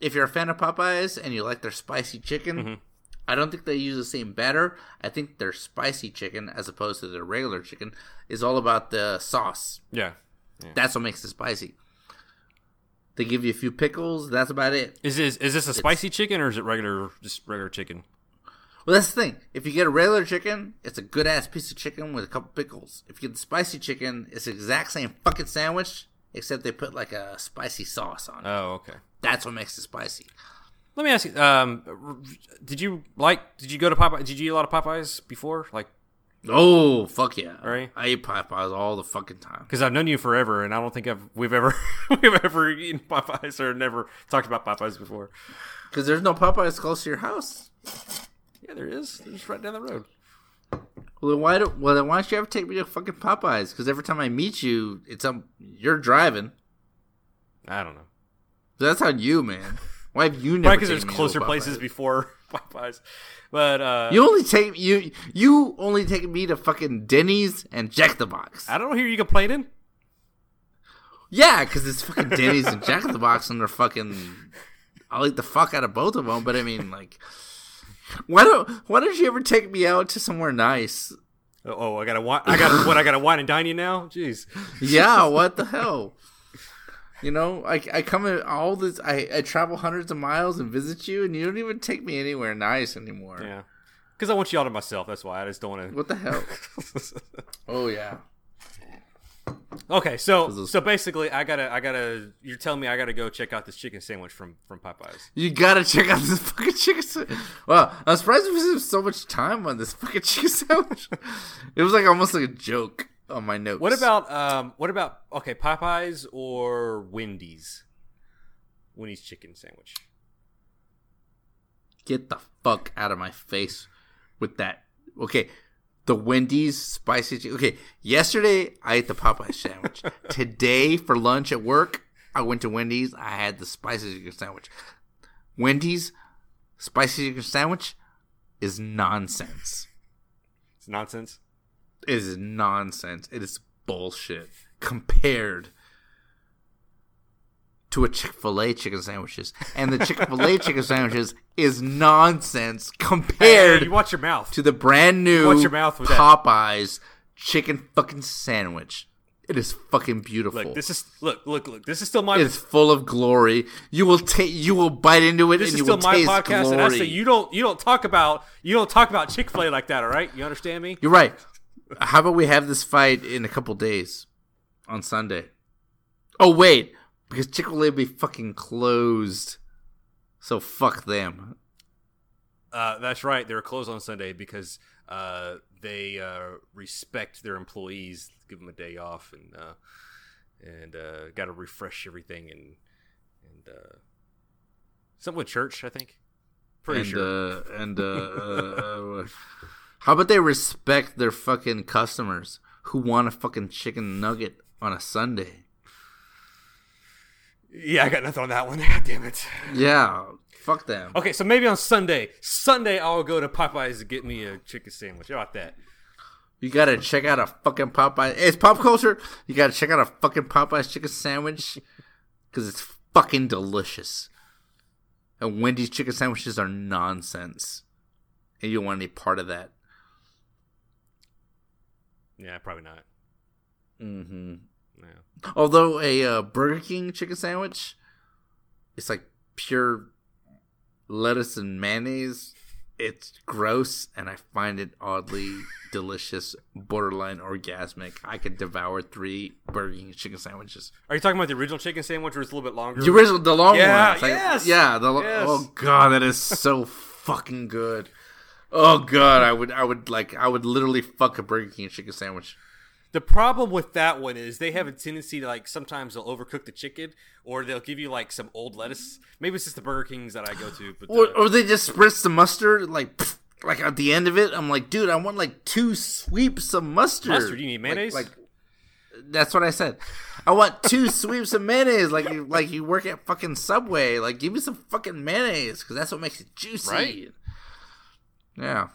if you're a fan of Popeyes and you like their spicy chicken, Mm-hmm. I don't think they use the same batter. I think their spicy chicken, as opposed to their regular chicken, is all about the sauce. Yeah. That's what makes it spicy. They give you a few pickles. That's about it. Is this is this a spicy chicken or is it regular just regular chicken? Well, that's the thing. If you get a regular chicken, it's a good ass piece of chicken with a couple pickles. If you get the spicy chicken, it's the exact same fucking sandwich, except they put like a spicy sauce on it. Oh, okay. That's what makes it spicy. Let me ask you. Um, did you like? Did you go to Popeye? Did you eat a lot of Popeyes before? Like, Oh fuck yeah! Right. I eat Popeyes all the fucking time. because I've known you forever, and I don't think I've we've ever we've ever eaten Popeyes or never talked about Popeyes before. Because there's no Popeyes close to your house. Yeah, there is. They're just right down the road. Well, then why do well then why don't you ever take me to fucking Popeyes? Because every time I meet you, it's um you're driving. I don't know. That's on you, man. Why have you never? Probably because there's closer places before Popeyes, but uh, You only take you you only take me to fucking Denny's and Jack the Box. I don't hear you complaining. Yeah, because it's fucking Denny's and Jack the Box, and they're fucking I'll eat the fuck out of both of them. But I mean, like, why don't why don't you ever take me out to somewhere nice? Oh, oh, I gotta. I gotta what? I gotta wine and dine you now? Jeez. Yeah, what the hell? You know, I, I come in all this. I, I travel hundreds of miles and visit you, and you don't even take me anywhere nice anymore. Yeah. Because I want you all to myself. That's why I just don't want to. What the hell? oh yeah. Okay, so so basically, I gotta I gotta. You're telling me I gotta go check out this chicken sandwich from from Popeyes. You gotta check out this fucking chicken sandwich. Wow, I'm surprised we spent so much time on this fucking chicken sandwich. it was like almost like a joke on my notes. What about um? What about okay, Popeyes or Wendy's? Wendy's chicken sandwich. Get the fuck out of my face with that. Okay, the Wendy's spicy. Chicken. Okay, yesterday I ate the Popeye sandwich. Today for lunch at work, I went to Wendy's. I had the spicy chicken sandwich. Wendy's spicy chicken sandwich is nonsense. It's nonsense. It is nonsense. It is bullshit compared to a Chick Fil A chicken sandwiches, and the Chick Fil A chicken sandwiches is nonsense compared. Hey, you watch your mouth. to the brand new Watch your mouth with that. Popeyes chicken fucking sandwich. It is fucking beautiful. Look, this is look, look, look. This is still my it is full of glory. You will take. You will bite into it, this and is you still will my taste podcast, glory. and I say you don't you don't talk about you don't talk about Chick Fil A like that. All right, you understand me? You're right. How about we have this fight in a couple days on Sunday? Oh wait, because Chick Fil A will be fucking closed, so fuck them. Uh, that's right. They're closed on Sunday because uh, they uh, respect their employees, give them a day off, and uh, and uh, got to refresh everything and and uh, something with church. I think. Pretty and sure. uh, and uh, uh, uh, how about they respect their fucking customers who want a fucking chicken nugget on a Sunday? yeah, I got nothing on that one. God damn it. Yeah, fuck them. Okay, so maybe on Sunday, Sunday I'll go to Popeyes to get me a chicken sandwich. How about that? You gotta check out a fucking Popeyes. It's pop culture. You gotta check out a fucking Popeyes chicken sandwich because it's fucking delicious. And Wendy's chicken sandwiches are nonsense, and you don't want any part of that. Yeah, probably not. Mm-hmm. Yeah. Although a uh, Burger King chicken sandwich, it's like pure lettuce and mayonnaise. It's gross, and I find it oddly delicious, borderline orgasmic. I could devour three Burger King chicken sandwiches. Are you talking about the original chicken sandwich, or it's a little bit longer? The original, the long Yeah, one. Like- yes, yeah. The yes. oh god, that is so fucking good. Oh god, I would, I would like, I would literally fuck a Burger King chicken sandwich. The problem with that one is they have a tendency to like sometimes they'll overcook the chicken, or they'll give you like some old lettuce. Maybe it's just the Burger Kings that I go to, but Or, uh, or they just spritz the mustard like pff, like at the end of it. I'm like, dude, I want like two sweeps of mustard. Mustard? You need Like- mayonnaise? Like, that's what I said. I want two sweeps of mayonnaise, like you like you work at fucking Subway. Like, give me some fucking mayonnaise because that's what makes it juicy. Right. Yeah.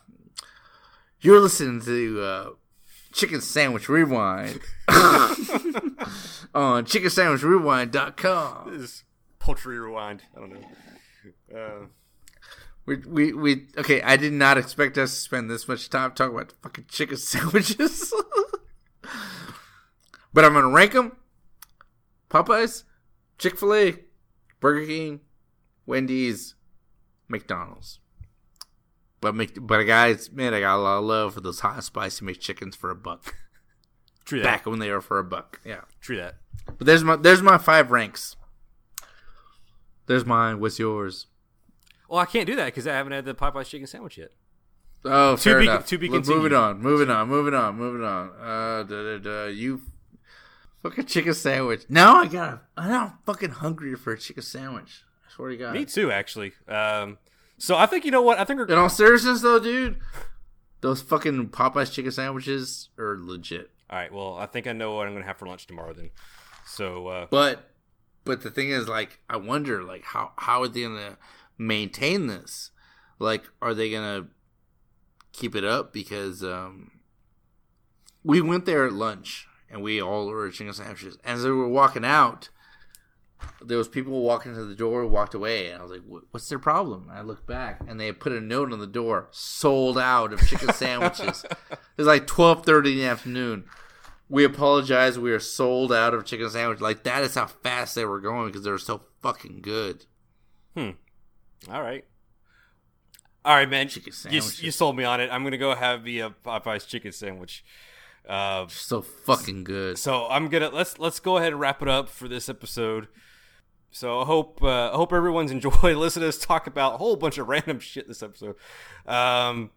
You're listening to uh, Chicken Sandwich Rewind on chickensandwichrewind.com. this is poultry rewind. I don't know. Uh, We, we, we, okay, I did not expect us to spend this much time talking about fucking chicken sandwiches. but I'm going to rank them Popeyes, Chick fil A, Burger King, Wendy's, McDonald's. But, Mc, but guys, man, I got a lot of love for those hot and spicy McChickens for a buck. true that. Back when they were for a buck. Yeah. True that. But there's my there's my five ranks. There's mine. What's yours? Well, I can't do that because I haven't had the Popeyes chicken sandwich yet. Oh, fair be- enough. to be continued. Moving on, moving on, moving on, moving on. Uh, da, da, da. You fucking chicken sandwich. Now I got. I'm fucking hungry for a chicken sandwich. I swear to God. Me too, actually. Um, so I think you know what I think we're In all seriousness, though, dude, those fucking Popeyes chicken sandwiches are legit. all right. Well, I think I know what I'm gonna have for lunch tomorrow. Then, so uh, But, but the thing is, like, I wonder, like, how how are they gonna maintain this? Like, are they gonna keep it up? Because um, we went there at lunch and we all ordered chicken sandwiches. As we were walking out, there was people walking to the door, walked away, and I was like, "What's their problem?" And I looked back, and they had put a note on the door, "Sold out of chicken sandwiches." it's like twelve thirty in the afternoon. We apologize. We are sold out of chicken sandwiches. Like that is how fast they were going because they were so fucking good. Hmm. All right. All right, man. Chicken You, you sold me on it. I'm gonna go have the uh, Popeye's chicken sandwich. Uh, So fucking good. so I'm gonna let's let's go ahead and wrap it up for this episode. So I hope uh, hope everyone's enjoyed listening to us talk about a whole bunch of random shit this episode. Um,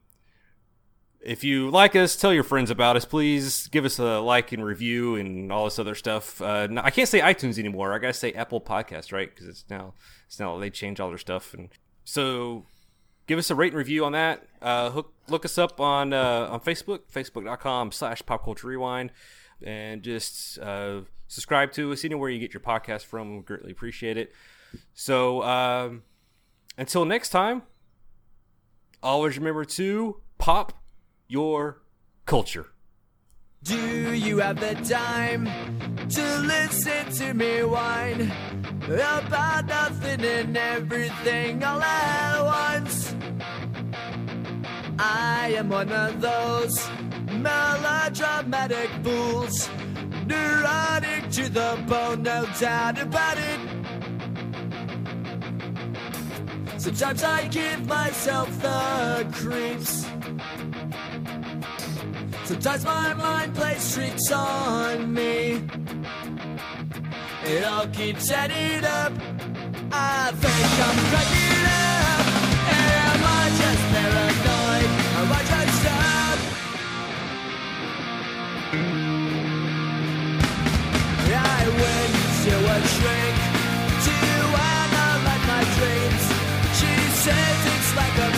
if you like us, tell your friends about us. Please give us a like and review and all this other stuff. Uh, I can't say iTunes anymore. I gotta say Apple Podcast, right? Because it's now it's now they change all their stuff. And so give us a rate and review on that. Uh, hook, look us up on uh, on Facebook, facebook.com slash pop culture rewind, and just uh, subscribe to us anywhere you get your podcast from. We greatly appreciate it. So um, until next time, always remember to pop your culture. Do you have the time to listen to me whine about nothing and everything all at once? I am one of those melodramatic fools, neurotic to the bone, no doubt about it. Sometimes I give myself the creeps. Sometimes my mind plays tricks on me. It all keeps adding up. I think I'm cracking up. Am I just paranoid? Like a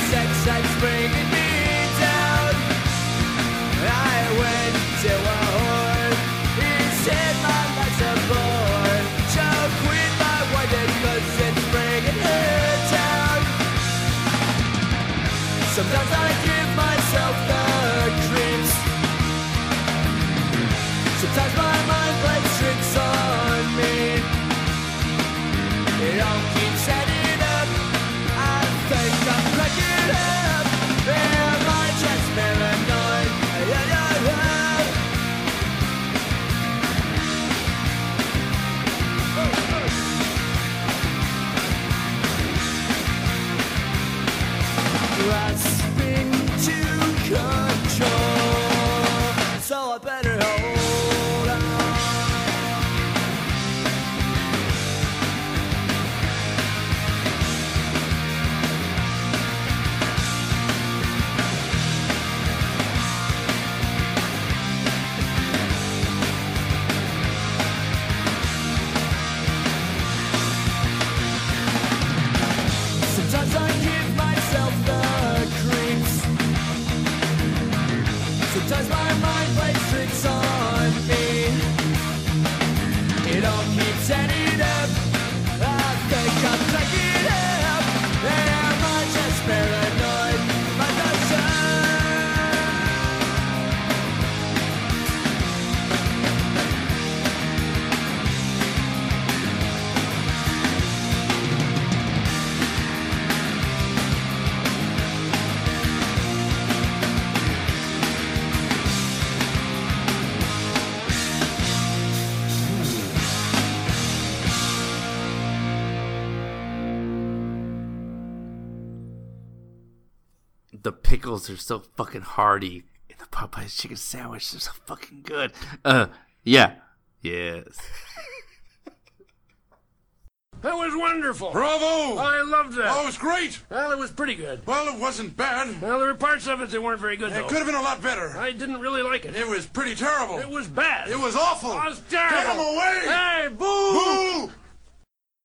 pickles are so fucking hearty. And the Popeye's chicken sandwich is so fucking good. Uh, yeah. Yes. That was wonderful. Bravo! I loved that. Oh, it was great. Well, it was pretty good. Well, it wasn't bad. Well, there were parts of it that weren't very good, It though. could have been a lot better. I didn't really like it. It was pretty terrible. It was bad. It was awful. It was terrible. Get him away! Hey, boo! Boo!